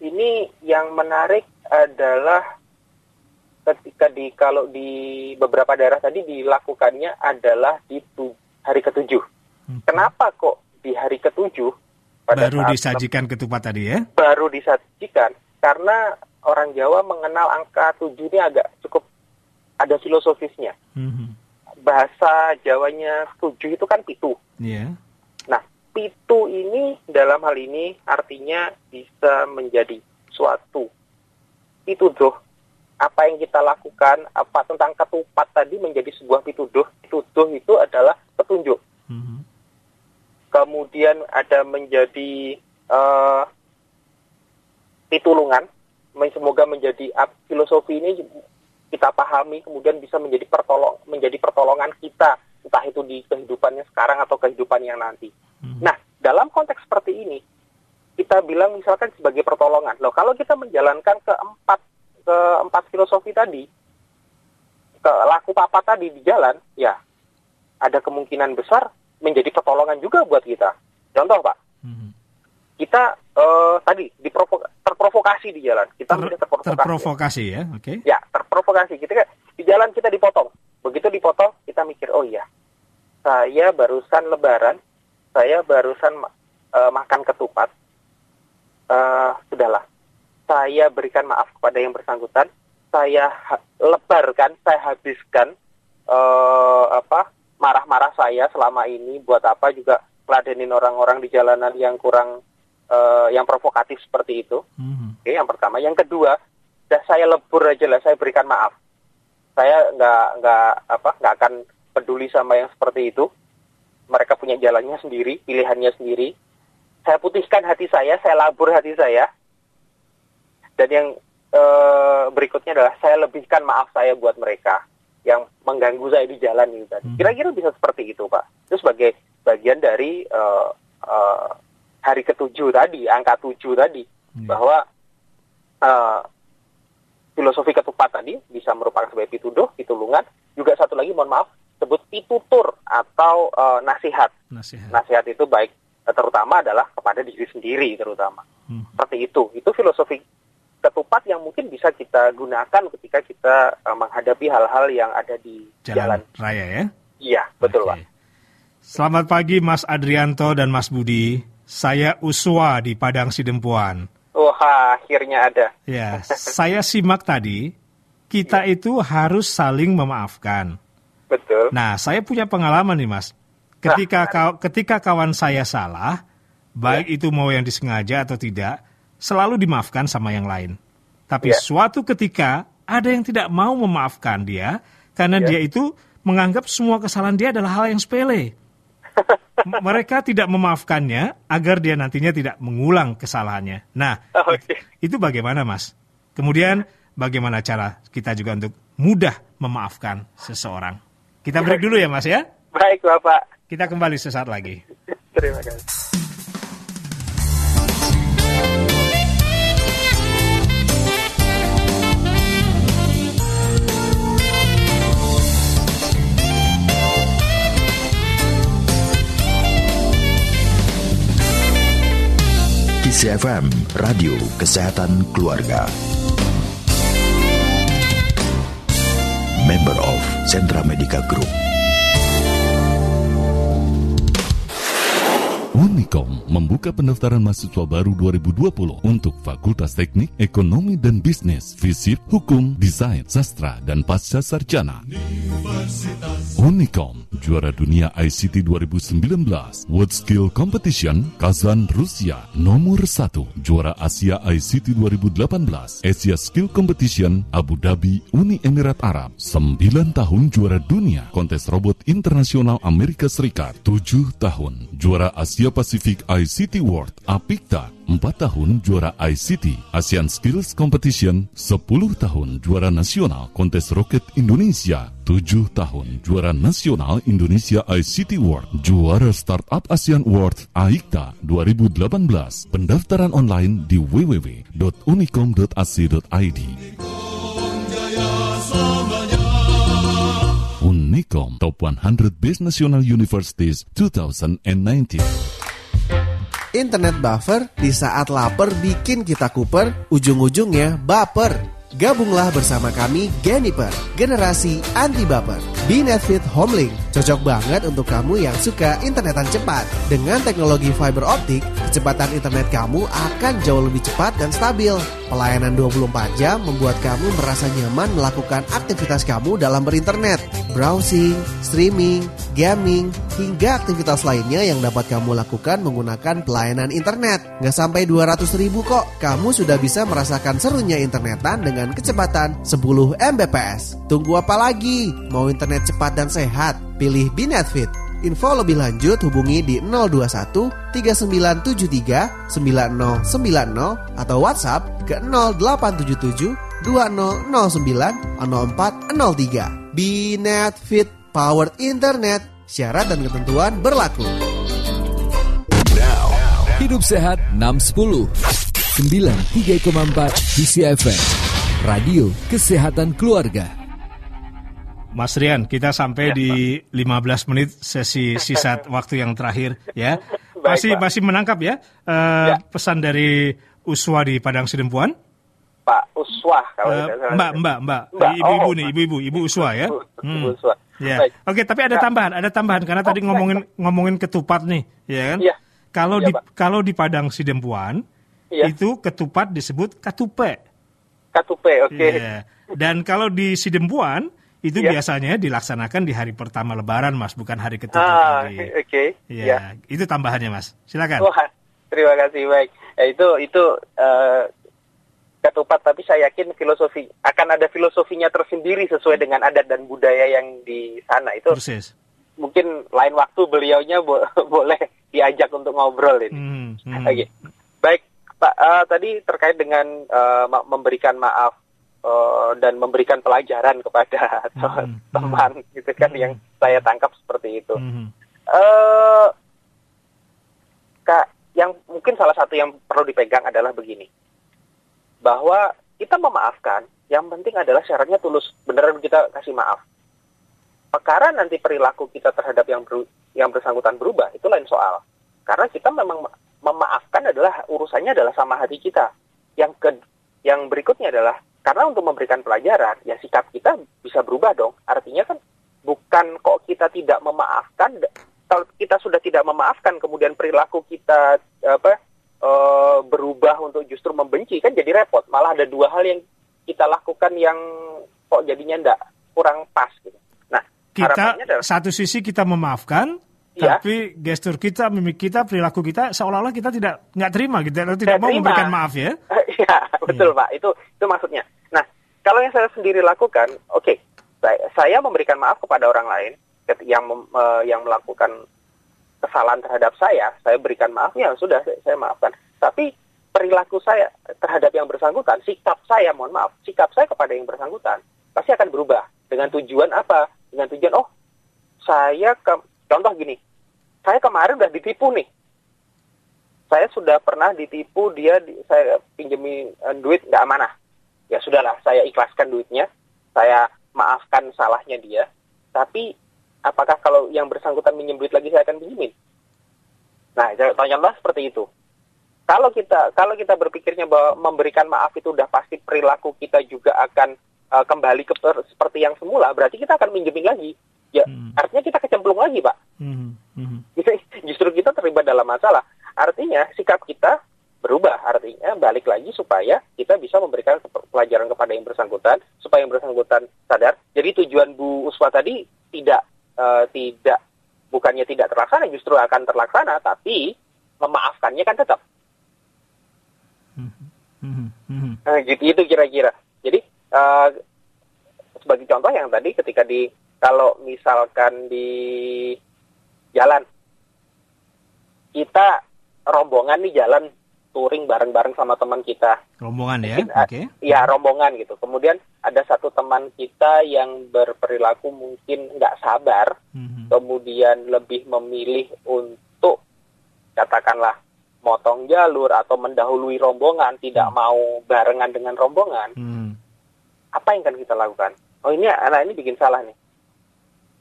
D: ini yang menarik adalah ketika di kalau di beberapa daerah tadi dilakukannya adalah di tu- hari ketujuh.
B: Hmm.
D: Kenapa kok di hari ketujuh pada
B: Baru
D: saat
B: disajikan ketupat tadi ya?
D: baru disajikan karena orang Jawa mengenal angka tujuh ini agak cukup ada filosofisnya.
B: Mhm.
D: Bahasa Jawanya tujuh itu kan pitu.
B: Iya.
D: Nah, pitu ini dalam hal ini artinya bisa menjadi suatu pituduh. Apa yang kita lakukan, apa tentang ketupat tadi menjadi sebuah pituduh. Pituduh itu adalah petunjuk.
B: Mhm.
D: Kemudian ada menjadi eh, pitulungan. Semoga menjadi filosofi ini kita pahami kemudian bisa menjadi pertolong menjadi pertolongan kita entah itu di kehidupannya sekarang atau kehidupan yang nanti.
B: Mhm.
D: Nah, dalam konteks seperti ini kita bilang misalkan sebagai pertolongan. Loh, kalau kita menjalankan keempat keempat filosofi tadi ke laku papa tadi di jalan, ya ada kemungkinan besar menjadi pertolongan juga buat kita. Contoh, Pak. Kita eh, tadi diprovo- terprovokasi di jalan. Kita
B: Ter-
D: terprovokasi.
B: terprovokasi ya, oke.
D: Ya, terprovokasi. Kita kan di jalan kita dipotong. Begitu dipotong, kita mikir, oh iya, saya barusan lebaran, saya barusan eh, makan ketupat. Eh, sudahlah, saya berikan maaf kepada yang bersangkutan. Saya lebarkan, saya habiskan eh, apa marah-marah saya selama ini buat apa juga ngeladenin orang-orang di jalanan yang kurang eh, yang provokatif seperti itu.
B: Mhm.
D: Oke, yang pertama. Yang kedua, dah saya lebur aja lah, saya berikan maaf. Saya nggak nggak apa nggak akan peduli sama yang seperti itu. Mereka punya jalannya sendiri, pilihannya sendiri. Saya putihkan hati saya, saya labur hati saya. Dan yang eh, berikutnya adalah saya lebihkan maaf saya buat mereka yang mengganggu saya di jalan itu tadi.
B: Hmm.
D: Kira-kira bisa seperti itu, Pak. Itu sebagai bagian dari eh, eh, hari ketujuh tadi, angka tujuh tadi,
B: Iya.
D: bahwa eh, filosofi ketupat tadi bisa merupakan sebagai pituduh, pitulungan. Juga satu lagi, mohon maaf, sebut pitutur atau eh, nasihat.
B: Nasihat.
D: Nasihat itu baik eh, terutama adalah kepada diri sendiri terutama.
B: Mhm.
D: Seperti itu. Itu filosofi ketupat yang mungkin bisa kita gunakan ketika kita eh, menghadapi hal-hal yang ada di
B: Jalan,
D: jalan.
B: raya ya.
D: Iya, betul,
B: Oke.
D: Pak.
B: Selamat pagi Mas Adrianto dan Mas Budi. Saya Uswa di Padang Sidempuan.
D: Wah, akhirnya ada.
B: Ya, [laughs] saya simak tadi, kita itu harus saling memaafkan.
D: Betul.
B: Nah, saya punya pengalaman nih, Mas. Ketika kau, ketika kawan saya salah, baik itu mau yang disengaja atau tidak, selalu dimaafkan sama yang lain. Tapi
D: Ya.
B: suatu ketika ada yang tidak mau memaafkan dia karena
D: Ya.
B: dia itu menganggap semua kesalahan dia adalah hal yang sepele. [laughs] Mereka tidak memaafkannya agar dia nantinya tidak mengulang kesalahannya. Nah,
D: Oke.
B: itu bagaimana, Mas? Kemudian bagaimana cara kita juga untuk mudah memaafkan seseorang? Kita break dulu ya, Mas ya.
D: Baik, Bapak.
B: Kita kembali sesaat lagi.
D: Terima kasih.
C: Kisi FM, Radio Kesehatan Keluarga. Member of Sentra Medica Group.
F: Unicom membuka pendaftaran mahasiswa baru 2020 untuk Fakultas Teknik, Ekonomi dan Bisnis, Fisip, Hukum, Desain, Sastra, dan Pasca Sarjana. Unicom, juara dunia ICT 2019, World Skill Competition, Kazan, Rusia, nomor 1, juara Asia ICT 2018, Asia Skill Competition, Abu Dhabi, Uni Emirat Arab, 9 tahun juara dunia, kontes robot internasional Amerika Serikat, 7 tahun, juara Asia Pasifik ICT World, APIKTA, 4 tahun juara ICT, ASEAN Skills Competition, 10 tahun juara nasional kontes roket Indonesia, 7 tahun juara nasional Indonesia ICT World, juara Startup ASEAN World AIKTA 2018. Pendaftaran online di www.unicom.ac.id. Unicom Top 100 Best National Universities 2019.
E: Internet buffer di saat lapar bikin kita kuper, ujung-ujungnya baper. Gabunglah bersama kami Geniper, generasi anti baper. Binetfit Homelink cocok banget untuk kamu yang suka internetan cepat. Dengan teknologi fiber optik, kecepatan internet kamu akan jauh lebih cepat dan stabil. Pelayanan 24 jam membuat kamu merasa nyaman melakukan aktivitas kamu dalam berinternet. Browsing, streaming, gaming, hingga aktivitas lainnya yang dapat kamu lakukan menggunakan pelayanan internet. Nggak sampai 200 ribu kok, kamu sudah bisa merasakan serunya internetan dengan kecepatan 10 Mbps. Tunggu apa lagi? Mau internet cepat dan sehat? Pilih Binetfit. Info lebih lanjut hubungi di 021 3973 9090 atau WhatsApp ke 0877 2009 0403. Binetfit Powered Internet. Syarat dan ketentuan berlaku.
A: Hidup Sehat 610 93,4 DCFM Radio Kesehatan Keluarga
B: Mas Rian, kita sampai di 15 menit sesi sisa [laughs] waktu yang terakhir ya.
D: Baik,
B: Masih
D: Pak.
B: masih menangkap ya, eh,
D: Ya.
B: pesan dari Uswa di Padang Sidempuan?
D: Pak Uswah kalau tidak salah.
B: mbak, Mbak, Mbak,
D: Mbak,
B: ibu-ibu
D: oh,
B: nih, ibu-ibu, ibu Uswa ya. Hmm.
D: Ibu.
B: Ya.
D: Baik.
B: Oke, tapi ada
D: Nah.
B: tambahan, ada tambahan karena tadi
D: Oh,
B: ngomongin ngomongin ketupat nih, ya kan?
D: Iya.
B: Kalau
D: Iya,
B: di
D: Pak.
B: kalau di Padang Sidempuan
D: Iya.
B: itu ketupat disebut katupe.
D: Katupe, oke.
B: Iya. Dan kalau di Sidempuan itu
D: Iya.
B: biasanya dilaksanakan di hari pertama Lebaran, Mas, bukan hari ketupat
D: Ah, oke.
B: Iya,
D: Ya.
B: itu tambahannya, Mas. Silakan.
D: Wah, terima kasih baik. Ya, itu itu eh, ketupat tapi saya yakin filosofi akan ada filosofinya tersendiri sesuai dengan adat dan budaya yang di sana itu
B: Persis.
D: mungkin lain waktu beliaunya bo- [laughs] boleh diajak untuk ngobrol ini.
B: Hmm, hmm.
D: Oke. Baik, Pak. eh, tadi terkait dengan ma- memberikan maaf eh, dan memberikan pelajaran kepada [laughs]
B: Hmm,
D: teman, gitu kan, yang saya tangkap seperti itu.
B: Hmm.
D: eh Kak, yang mungkin salah satu yang perlu dipegang adalah begini. Bahwa kita memaafkan, yang penting adalah syaratnya tulus. Beneran kita kasih maaf. Perkara nanti perilaku kita terhadap yang beru- yang bersangkutan berubah, itu lain soal. Karena kita memang ma- memaafkan adalah urusannya adalah sama hati kita. Yang ke yang berikutnya adalah karena untuk memberikan pelajaran, ya sikap kita bisa berubah dong. Artinya kan bukan kok kita tidak memaafkan, kalau kita sudah tidak memaafkan, kemudian perilaku kita apa eh, berubah untuk justru membenci kan jadi repot. Malah ada dua hal yang kita lakukan yang kok jadinya ndak kurang pas gitu. Nah,
B: Kita
D: adalah
B: satu sisi kita memaafkan,
D: Ya.
B: Tapi gestur kita, mimik kita, perilaku kita seolah-olah kita tidak nggak terima gitu, tidak
D: Nggak
B: mau
D: terima.
B: memberikan maaf ya. [laughs]
D: Iya, betul Pak. Itu itu maksudnya. Nah, kalau yang saya sendiri lakukan, oke, saya, saya memberikan maaf kepada orang lain yang mem- eh, yang melakukan kesalahan terhadap saya, saya berikan maaf ya sudah saya, saya maafkan. Tapi perilaku saya terhadap yang bersangkutan, sikap saya, mohon maaf, sikap saya kepada yang bersangkutan pasti akan berubah dengan tujuan apa? Dengan tujuan oh, saya ke contoh gini, saya kemarin udah ditipu nih. Saya sudah pernah ditipu dia di- saya pinjemi eh, duit nggak amanah. Ya sudahlah saya ikhlaskan duitnya. Saya maafkan salahnya dia. Tapi apakah kalau yang bersangkutan minjem duit lagi saya akan pinjemin? Nah contohnya seperti itu. Kalau kita kalau kita berpikirnya bahwa memberikan maaf itu udah pasti perilaku kita juga akan eh, kembali ke per- seperti yang semula berarti kita akan minjemin lagi. Ya
B: Hmm.
D: artinya kita kecemplung lagi pak.
B: Mhm, mhm.
D: justru kita terlibat dalam masalah. Artinya sikap kita berubah. Artinya balik lagi supaya kita bisa memberikan pelajaran kepada yang bersangkutan supaya yang bersangkutan sadar. Jadi tujuan Bu Uswa tadi tidak eh, tidak bukannya tidak terlaksana, justru akan terlaksana, tapi memaafkannya kan tetap.
B: Mhm, mhm.
D: Nah, gitu itu kira-kira. Jadi eh, sebagai contoh yang tadi ketika di kalau misalkan di jalan kita rombongan nih jalan touring bareng-bareng sama teman kita.
B: Rombongan ya, oke.
D: Ya rombongan gitu. Kemudian ada satu teman kita yang berperilaku mungkin nggak sabar,
B: Mhm.
D: kemudian lebih memilih untuk katakanlah motong jalur atau mendahului rombongan, tidak mau barengan dengan rombongan.
B: Mhm.
D: Apa yang akan kita lakukan? Oh ini anak ini bikin salah nih.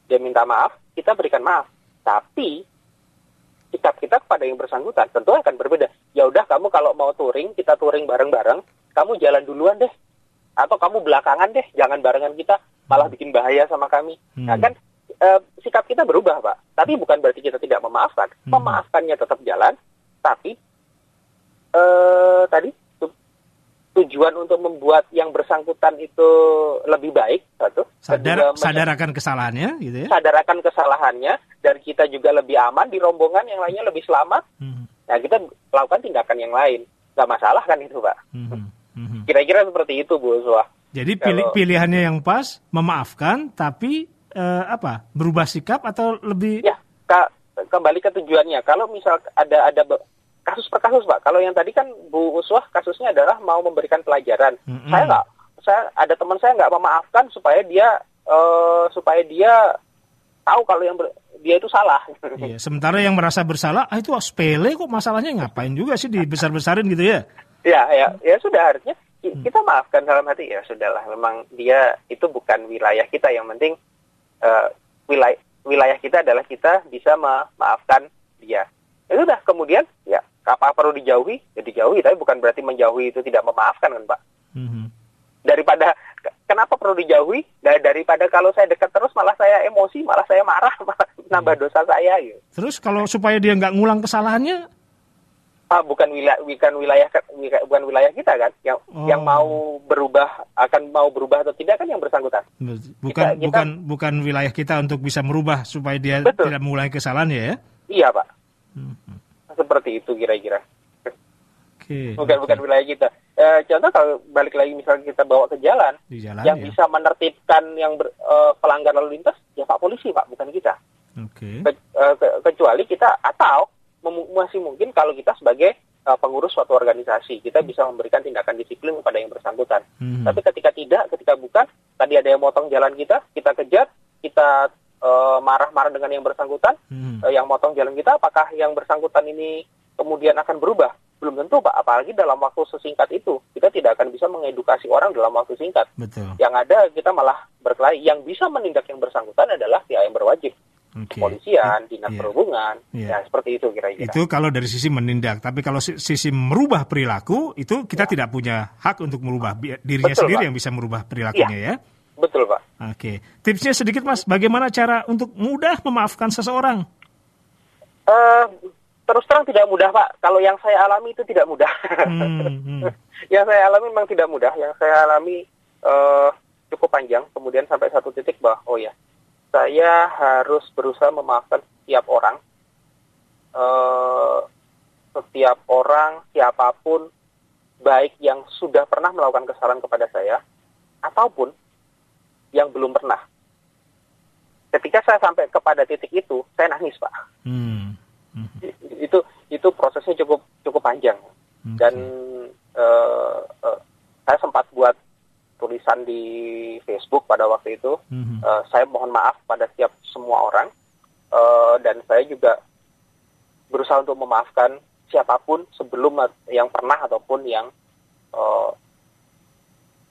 D: Dia minta maaf, kita berikan maaf. Tapi sikap kita kepada yang bersangkutan tentu akan berbeda. Ya udah kamu kalau mau touring, kita touring bareng-bareng, kamu jalan duluan deh. Atau kamu belakangan deh, jangan barengan kita, malah bikin bahaya sama kami. Nah
B: Hmm.
D: kan eh, sikap kita berubah, Pak. Tapi bukan berarti kita tidak memaafkan.
B: Hmm.
D: Memaafkannya tetap jalan, tapi eh tadi tujuan untuk membuat yang bersangkutan itu lebih baik, satu.
B: Sadar, sadar akan kesalahannya gitu ya.
D: sadar akan kesalahannya dan kita juga lebih aman di rombongan yang lainnya lebih selamat.
B: Mhm,
D: Nah kita lakukan tindakan yang lain, nggak masalah kan itu pak?
B: mhm, mhm.
D: Kira-kira seperti itu Bu Uswah.
B: Jadi pilih,
D: Kalau-
B: pilihannya yang pas, memaafkan, tapi eh, apa? Berubah sikap atau lebih?
D: Ya, kembali ke tujuannya. Kalau misal ada ada kasus per kasus pak. Kalau yang tadi kan Bu Uswah kasusnya adalah mau memberikan pelajaran.
B: Mm-mm.
D: Saya nggak, saya ada teman saya nggak memaafkan supaya dia eh, supaya dia tahu kalau yang ber- dia itu salah. [laughs]
B: Iya, sementara yang merasa bersalah, ah itu sepele kok masalahnya ngapain juga sih dibesar-besarin gitu ya?
D: Ya, ya, ya sudah artinya ki- kita maafkan dalam hati ya sudahlah. Memang dia itu bukan wilayah kita. Yang penting eh, wilayah wilayah kita adalah kita bisa memaafkan dia. Ya sudah. Kemudian ya apa perlu dijauhi ya dijauhi. Tapi bukan berarti menjauhi itu tidak memaafkan kan Pak.
B: Mhm.
D: Daripada ke- kenapa perlu dijauhi? Da- Daripada kalau saya dekat terus malah saya emosi, malah saya marah, [laughs] malah nambah dosa saya. Gitu.
B: Terus kalau supaya dia nggak ngulang kesalahannya,
D: Ah, bukan wilayah bukan wilayah bukan wilayah kita kan yang
B: Oh.
D: yang mau berubah akan mau berubah atau tidak kan yang bersangkutan.
B: bukan
D: Kita- kita-
B: bukan bukan wilayah kita untuk bisa merubah supaya dia
D: Betul.
B: tidak mengulangi kesalahan ya.
D: Iya pak,
B: Mhm.
D: Seperti itu kira-kira.
B: Oke.
D: Bukan bukan wilayah kita. Eh, contoh kalau balik lagi misalnya kita bawa ke jalan,
B: Di jalan
D: yang
B: ya.
D: bisa menertibkan yang ber- eh, pelanggar lalu lintas ya pak polisi pak, bukan kita.
B: Oke.
D: Ke- ke- kecuali kita atau masih mungkin kalau kita sebagai eh, pengurus suatu organisasi kita bisa memberikan tindakan disiplin kepada yang bersangkutan.
B: Mhm.
D: Tapi ketika tidak, ketika bukan, tadi ada yang motong jalan kita, kita kejar, kita marah-marah dengan yang bersangkutan,
B: Mhm.
D: eh, yang motong jalan kita, apakah yang bersangkutan ini kemudian akan berubah? Belum tentu, Pak. Apalagi dalam waktu sesingkat itu, kita tidak akan bisa mengedukasi orang dalam waktu singkat.
B: Betul.
D: Yang ada kita malah berkelahi. Yang bisa menindak yang bersangkutan adalah pihak yang berwajib,
B: Oke.
D: kepolisian, dinas
B: Iya.
D: perhubungan,
B: Iya.
D: ya seperti itu kira-kira.
B: Itu kalau dari sisi menindak, tapi kalau si- sisi merubah perilaku itu kita tidak punya hak untuk merubah dirinya
D: Betul,
B: sendiri
D: Pak.
B: yang bisa merubah perilakunya ya.
D: Betul, Pak.
B: Oke. Tipsnya sedikit Mas, bagaimana cara untuk mudah memaafkan seseorang?
D: Eh, terus terang tidak mudah, Pak. Kalau yang saya alami itu tidak mudah.
B: Hmm, hmm. [laughs]
D: yang saya alami memang tidak mudah. Yang saya alami eh, cukup panjang. Kemudian sampai satu titik bahwa, oh ya, saya harus berusaha memaafkan setiap orang eh, setiap orang, siapa pun, baik yang sudah pernah melakukan kesalahan kepada saya, ataupun yang belum pernah. Ketika saya sampai kepada titik itu, saya nangis, Pak.
B: Hmm.
D: I- Itu itu prosesnya cukup cukup panjang. Dan eh, eh, saya sempat buat tulisan di Facebook pada waktu itu.
B: Mhm.
D: Eh, saya mohon maaf pada setiap semua orang Eh, dan saya juga berusaha untuk memaafkan siapa pun sebelum yang pernah ataupun yang eh,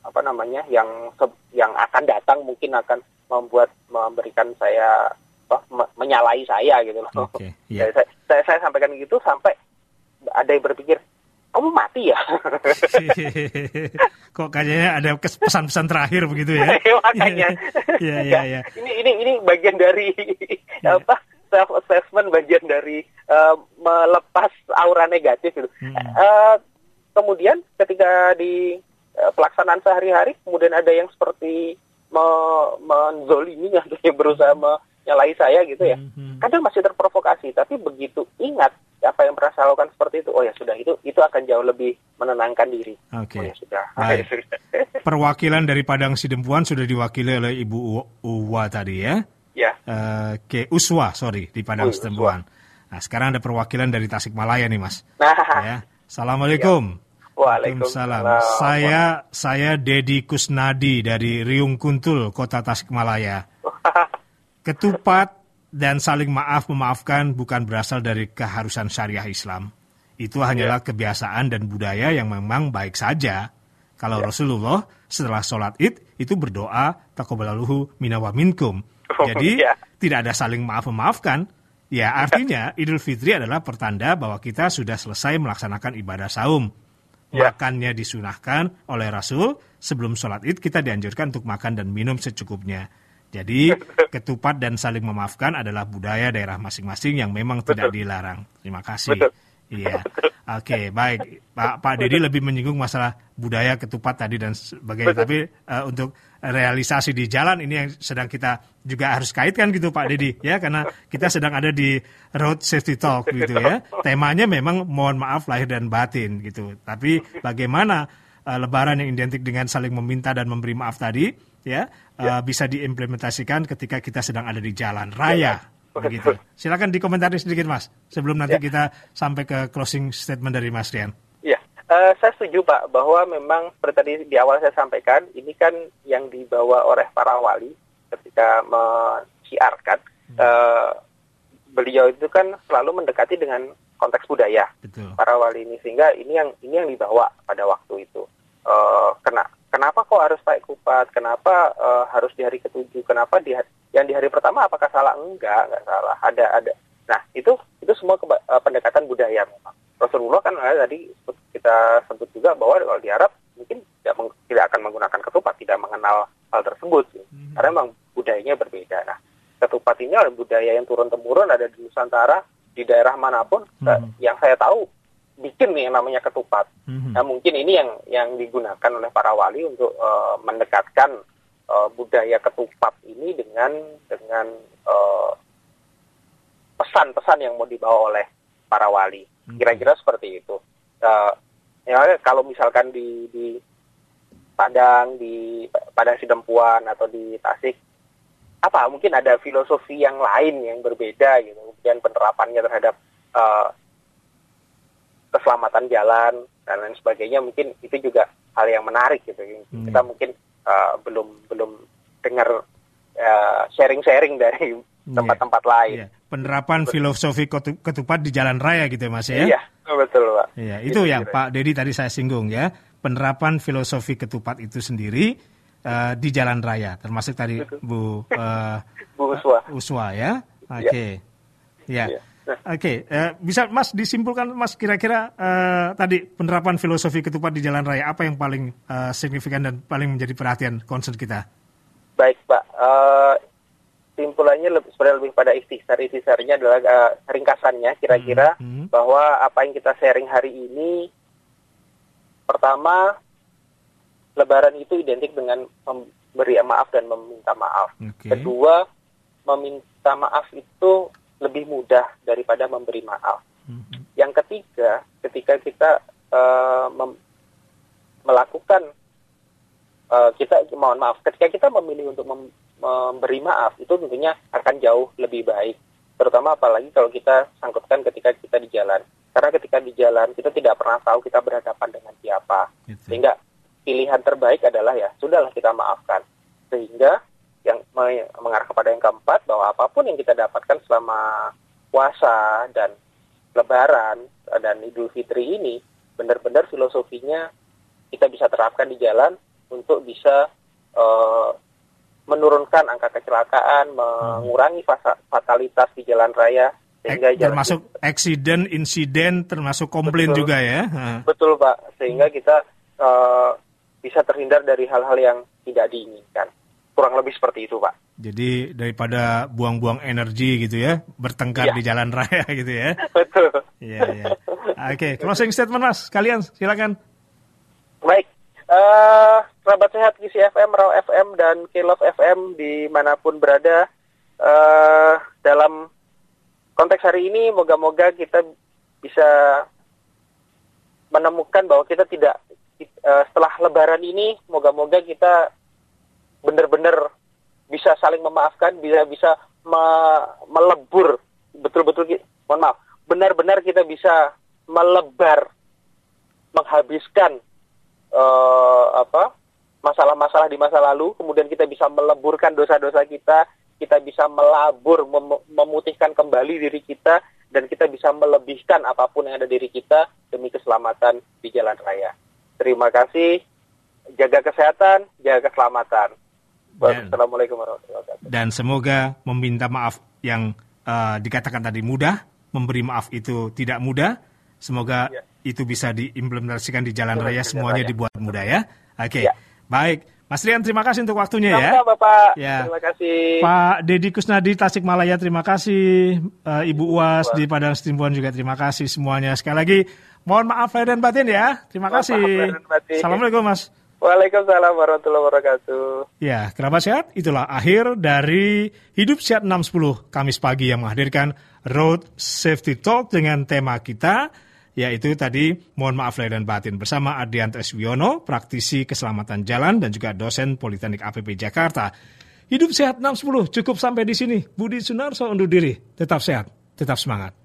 D: apa namanya yang yang akan datang mungkin akan membuat memberikan saya apa, me- menyalahi saya gitu loh.
B: Oke, [laughs] iya.
D: saya, saya, saya sampaikan gitu sampai ada yang berpikir kamu mati ya [laughs]
B: Kok kayaknya ada pesan-pesan terakhir begitu ya? [laughs]
D: makanya
B: Iya, iya, iya.
D: ini ini ini bagian dari apa self assessment bagian dari eh, melepas aura negatif gitu
B: Hmm.
D: Eh, kemudian ketika di pelaksanaan sehari-hari kemudian ada yang seperti me- menzolimi [laughs] yang berusaha menyalahi saya gitu ya
B: Mhm.
D: kadang masih terprovokasi tapi begitu ingat apa yang pernah saya lakukan seperti itu oh ya sudah itu itu akan jauh lebih menenangkan diri
B: Oke.
D: oh ya sudah
B: Baik.
D: Oh, ya sudah.
B: Perwakilan dari Padang Sidempuan sudah diwakili oleh Ibu U- Uwa tadi ya.
D: ya
B: Eh, ke Uswa, sorry, di Padang
D: Oh,
B: Sidempuan. Nah, sekarang ada perwakilan dari Tasikmalaya nih, Mas.
D: nah
B: Ya. Assalamualaikum.
D: Waalaikumsalam.
B: Saya saya Dedi Kusnadi dari Riung Kuntul, Kota Tasikmalaya. [laughs] Ketupat dan saling maaf memaafkan bukan berasal dari keharusan syariah Islam. Itu hanyalah kebiasaan dan budaya yang memang baik saja. Kalau Rasulullah setelah sholat id itu berdoa takobalaluhu minawa minkum.
D: Oh,
B: Jadi
D: iya.
B: tidak ada saling maaf memaafkan. Ya artinya Idul Fitri adalah pertanda bahwa kita sudah selesai melaksanakan ibadah saum.
D: Ya.
B: Makannya disunahkan oleh Rasul sebelum sholat id kita dianjurkan untuk makan dan minum secukupnya. Jadi [laughs] ketupat dan saling memaafkan adalah budaya daerah masing-masing yang memang tidak dilarang. Terima kasih.
D: Betul.
B: Iya. Oke, baik. Pak Pak Dedi lebih menyinggung masalah budaya ketupat tadi dan sebagainya. Tapi eh, untuk realisasi di jalan ini yang sedang kita juga harus kaitkan gitu Pak Dedi ya karena kita sedang ada di road safety talk gitu ya. Temanya memang mohon maaf lahir dan batin gitu. Tapi bagaimana eh, lebaran yang identik dengan saling meminta dan memberi maaf tadi ya, eh, bisa diimplementasikan ketika kita sedang ada di jalan raya begitu. Silakan dikomentari sedikit Mas sebelum nanti
D: Ya.
B: kita sampai ke closing statement dari Mas Rian.
D: Ya, eh, saya setuju Pak bahwa memang seperti tadi di awal saya sampaikan ini kan yang dibawa oleh para wali ketika mensiarkan eh, beliau itu kan selalu mendekati dengan konteks budaya
B: Betul.
D: para wali ini sehingga ini yang ini yang dibawa pada waktu itu. Eh, kena kenapa kok harus pakai kupat? Kenapa eh, harus di hari ketujuh? Kenapa di hari, yang di hari pertama apakah salah? Enggak, enggak salah. Ada ada. Nah itu itu semua keba- eh, pendekatan budaya memang. Rasulullah kan eh, tadi kita sebut juga bahwa kalau di Arab mungkin tidak meng- tidak akan menggunakan ketupat, tidak mengenal hal tersebut, karena memang budayanya berbeda. Nah ketupat ini adalah budaya yang turun temurun ada di Nusantara di daerah mana pun eh, yang saya tahu bikin nih yang namanya ketupat.
B: Mhm.
D: Nah mungkin ini yang yang digunakan oleh para wali untuk eh, mendekatkan eh, budaya ketupat ini dengan dengan eh, pesan-pesan yang mau dibawa oleh para wali. Kira-kira seperti itu. Eh, ya kalau misalkan di di Padang, di Padang Sidempuan atau di Tasik, apa mungkin ada filosofi yang lain yang berbeda gitu, kemudian penerapannya terhadap eh, keselamatan jalan dan lain sebagainya mungkin itu juga hal yang menarik gitu. Kita mungkin eh, belum belum dengar eh, sharing-sharing dari tempat-tempat lain.
B: Iya. Penerapan filosofi ketu- ketupat di jalan raya gitu ya Mas ya.
D: Iya, betul Pak.
B: Iya, itu yang
D: kira-kira.
B: Pak Dedi tadi saya singgung ya. Penerapan filosofi ketupat itu sendiri eh, di jalan raya, termasuk tadi Bu eh, [laughs]
D: Bu Uswa.
B: Uswa ya. Oke. Ya.
D: Iya.
B: Oke, eh, bisa Mas disimpulkan Mas kira-kira eh, tadi penerapan filosofi ketupat di jalan raya apa yang paling eh, signifikan dan paling menjadi perhatian concern kita?
D: Baik Pak, Eh, simpulannya lebih, sebenarnya lebih pada ikhtisar. Ikhtisarnya adalah eh, ringkasannya kira-kira
B: Hmm, hmm.
D: bahwa apa yang kita sharing hari ini pertama lebaran itu identik dengan memberi maaf dan meminta maaf.
B: Oke.
D: Kedua, meminta maaf itu lebih mudah daripada memberi maaf. Yang ketiga, ketika kita uh, mem- melakukan uh, kita mohon maaf, ketika kita memilih untuk mem- memberi maaf itu tentunya akan jauh lebih baik. Terutama apalagi kalau kita sangkutkan ketika kita di jalan. Karena ketika di jalan kita tidak pernah tahu kita berhadapan dengan siapa.
B: Gitu.
D: Sehingga pilihan terbaik adalah ya sudahlah kita maafkan. Sehingga mengarah kepada yang keempat bahwa apa pun yang kita dapatkan selama puasa dan lebaran eh, dan Idul Fitri ini benar-benar filosofinya kita bisa terapkan di jalan untuk bisa eh, menurunkan angka kecelakaan, mengurangi fatalitas di jalan raya sehingga
B: Ek-
D: jalan
B: termasuk eksiden, insiden, termasuk komplain
D: Betul.
B: juga ya.
D: Betul Pak, sehingga kita eh, bisa terhindar dari hal-hal yang tidak diinginkan. Kurang lebih seperti itu Pak.
B: Jadi daripada buang-buang energi gitu ya, bertengkar
D: Iya.
B: di jalan raya [laughs] gitu ya.
D: Betul.
B: Iya, iya. Oke, closing statement Mas, kalian silakan.
D: Baik, eh sahabat sehat Kisi FM, Raw FM, dan Kilov FM di mana pun berada. eh dalam konteks hari ini, moga-moga kita bisa menemukan bahwa kita tidak eh, setelah Lebaran ini, moga-moga kita benar-benar bisa saling memaafkan, bisa bisa me- melebur, betul-betul, mohon maaf, benar-benar kita bisa melebar, menghabiskan eh, apa masalah-masalah di masa lalu, kemudian kita bisa meleburkan dosa-dosa kita, kita bisa melabur, mem- memutihkan kembali diri kita, dan kita bisa melebihkan apa pun yang ada diri kita demi keselamatan di jalan raya. Terima kasih, jaga kesehatan, jaga keselamatan.
B: Dan-
D: Wassalamualaikum warahmatullahi wabarakatuh.
B: Dan semoga meminta maaf yang eh, dikatakan tadi mudah, memberi maaf itu tidak mudah. Semoga
D: Ya.
B: itu bisa diimplementasikan di jalan raya, semuanya
D: raya.
B: dibuat mudah ya. Oke,
D: Ya.
B: baik. Mas Rian, terima kasih untuk waktunya ya.
D: Bapak.
B: Ya.
D: Terima kasih.
B: Pak Dedi Kusnadi Tasikmalaya terima kasih Eh, Ibu Uas di Padang Setimbuan juga terima kasih semuanya sekali lagi mohon maaf lahir dan batin ya terima kasih
D: maaf.
B: Assalamualaikum Mas
D: Waalaikumsalam warahmatullahi wabarakatuh.
B: Ya, kerabat sehat, itulah akhir dari Hidup Sehat 610 Kamis pagi yang menghadirkan Road Safety Talk dengan tema kita, yaitu tadi mohon maaf lahir dan batin bersama Adrianto S. Wiono, praktisi keselamatan jalan dan juga dosen Politeknik APP Jakarta. Hidup Sehat 610 cukup sampai di sini. Budi Sunarso undur diri. Tetap sehat, tetap semangat.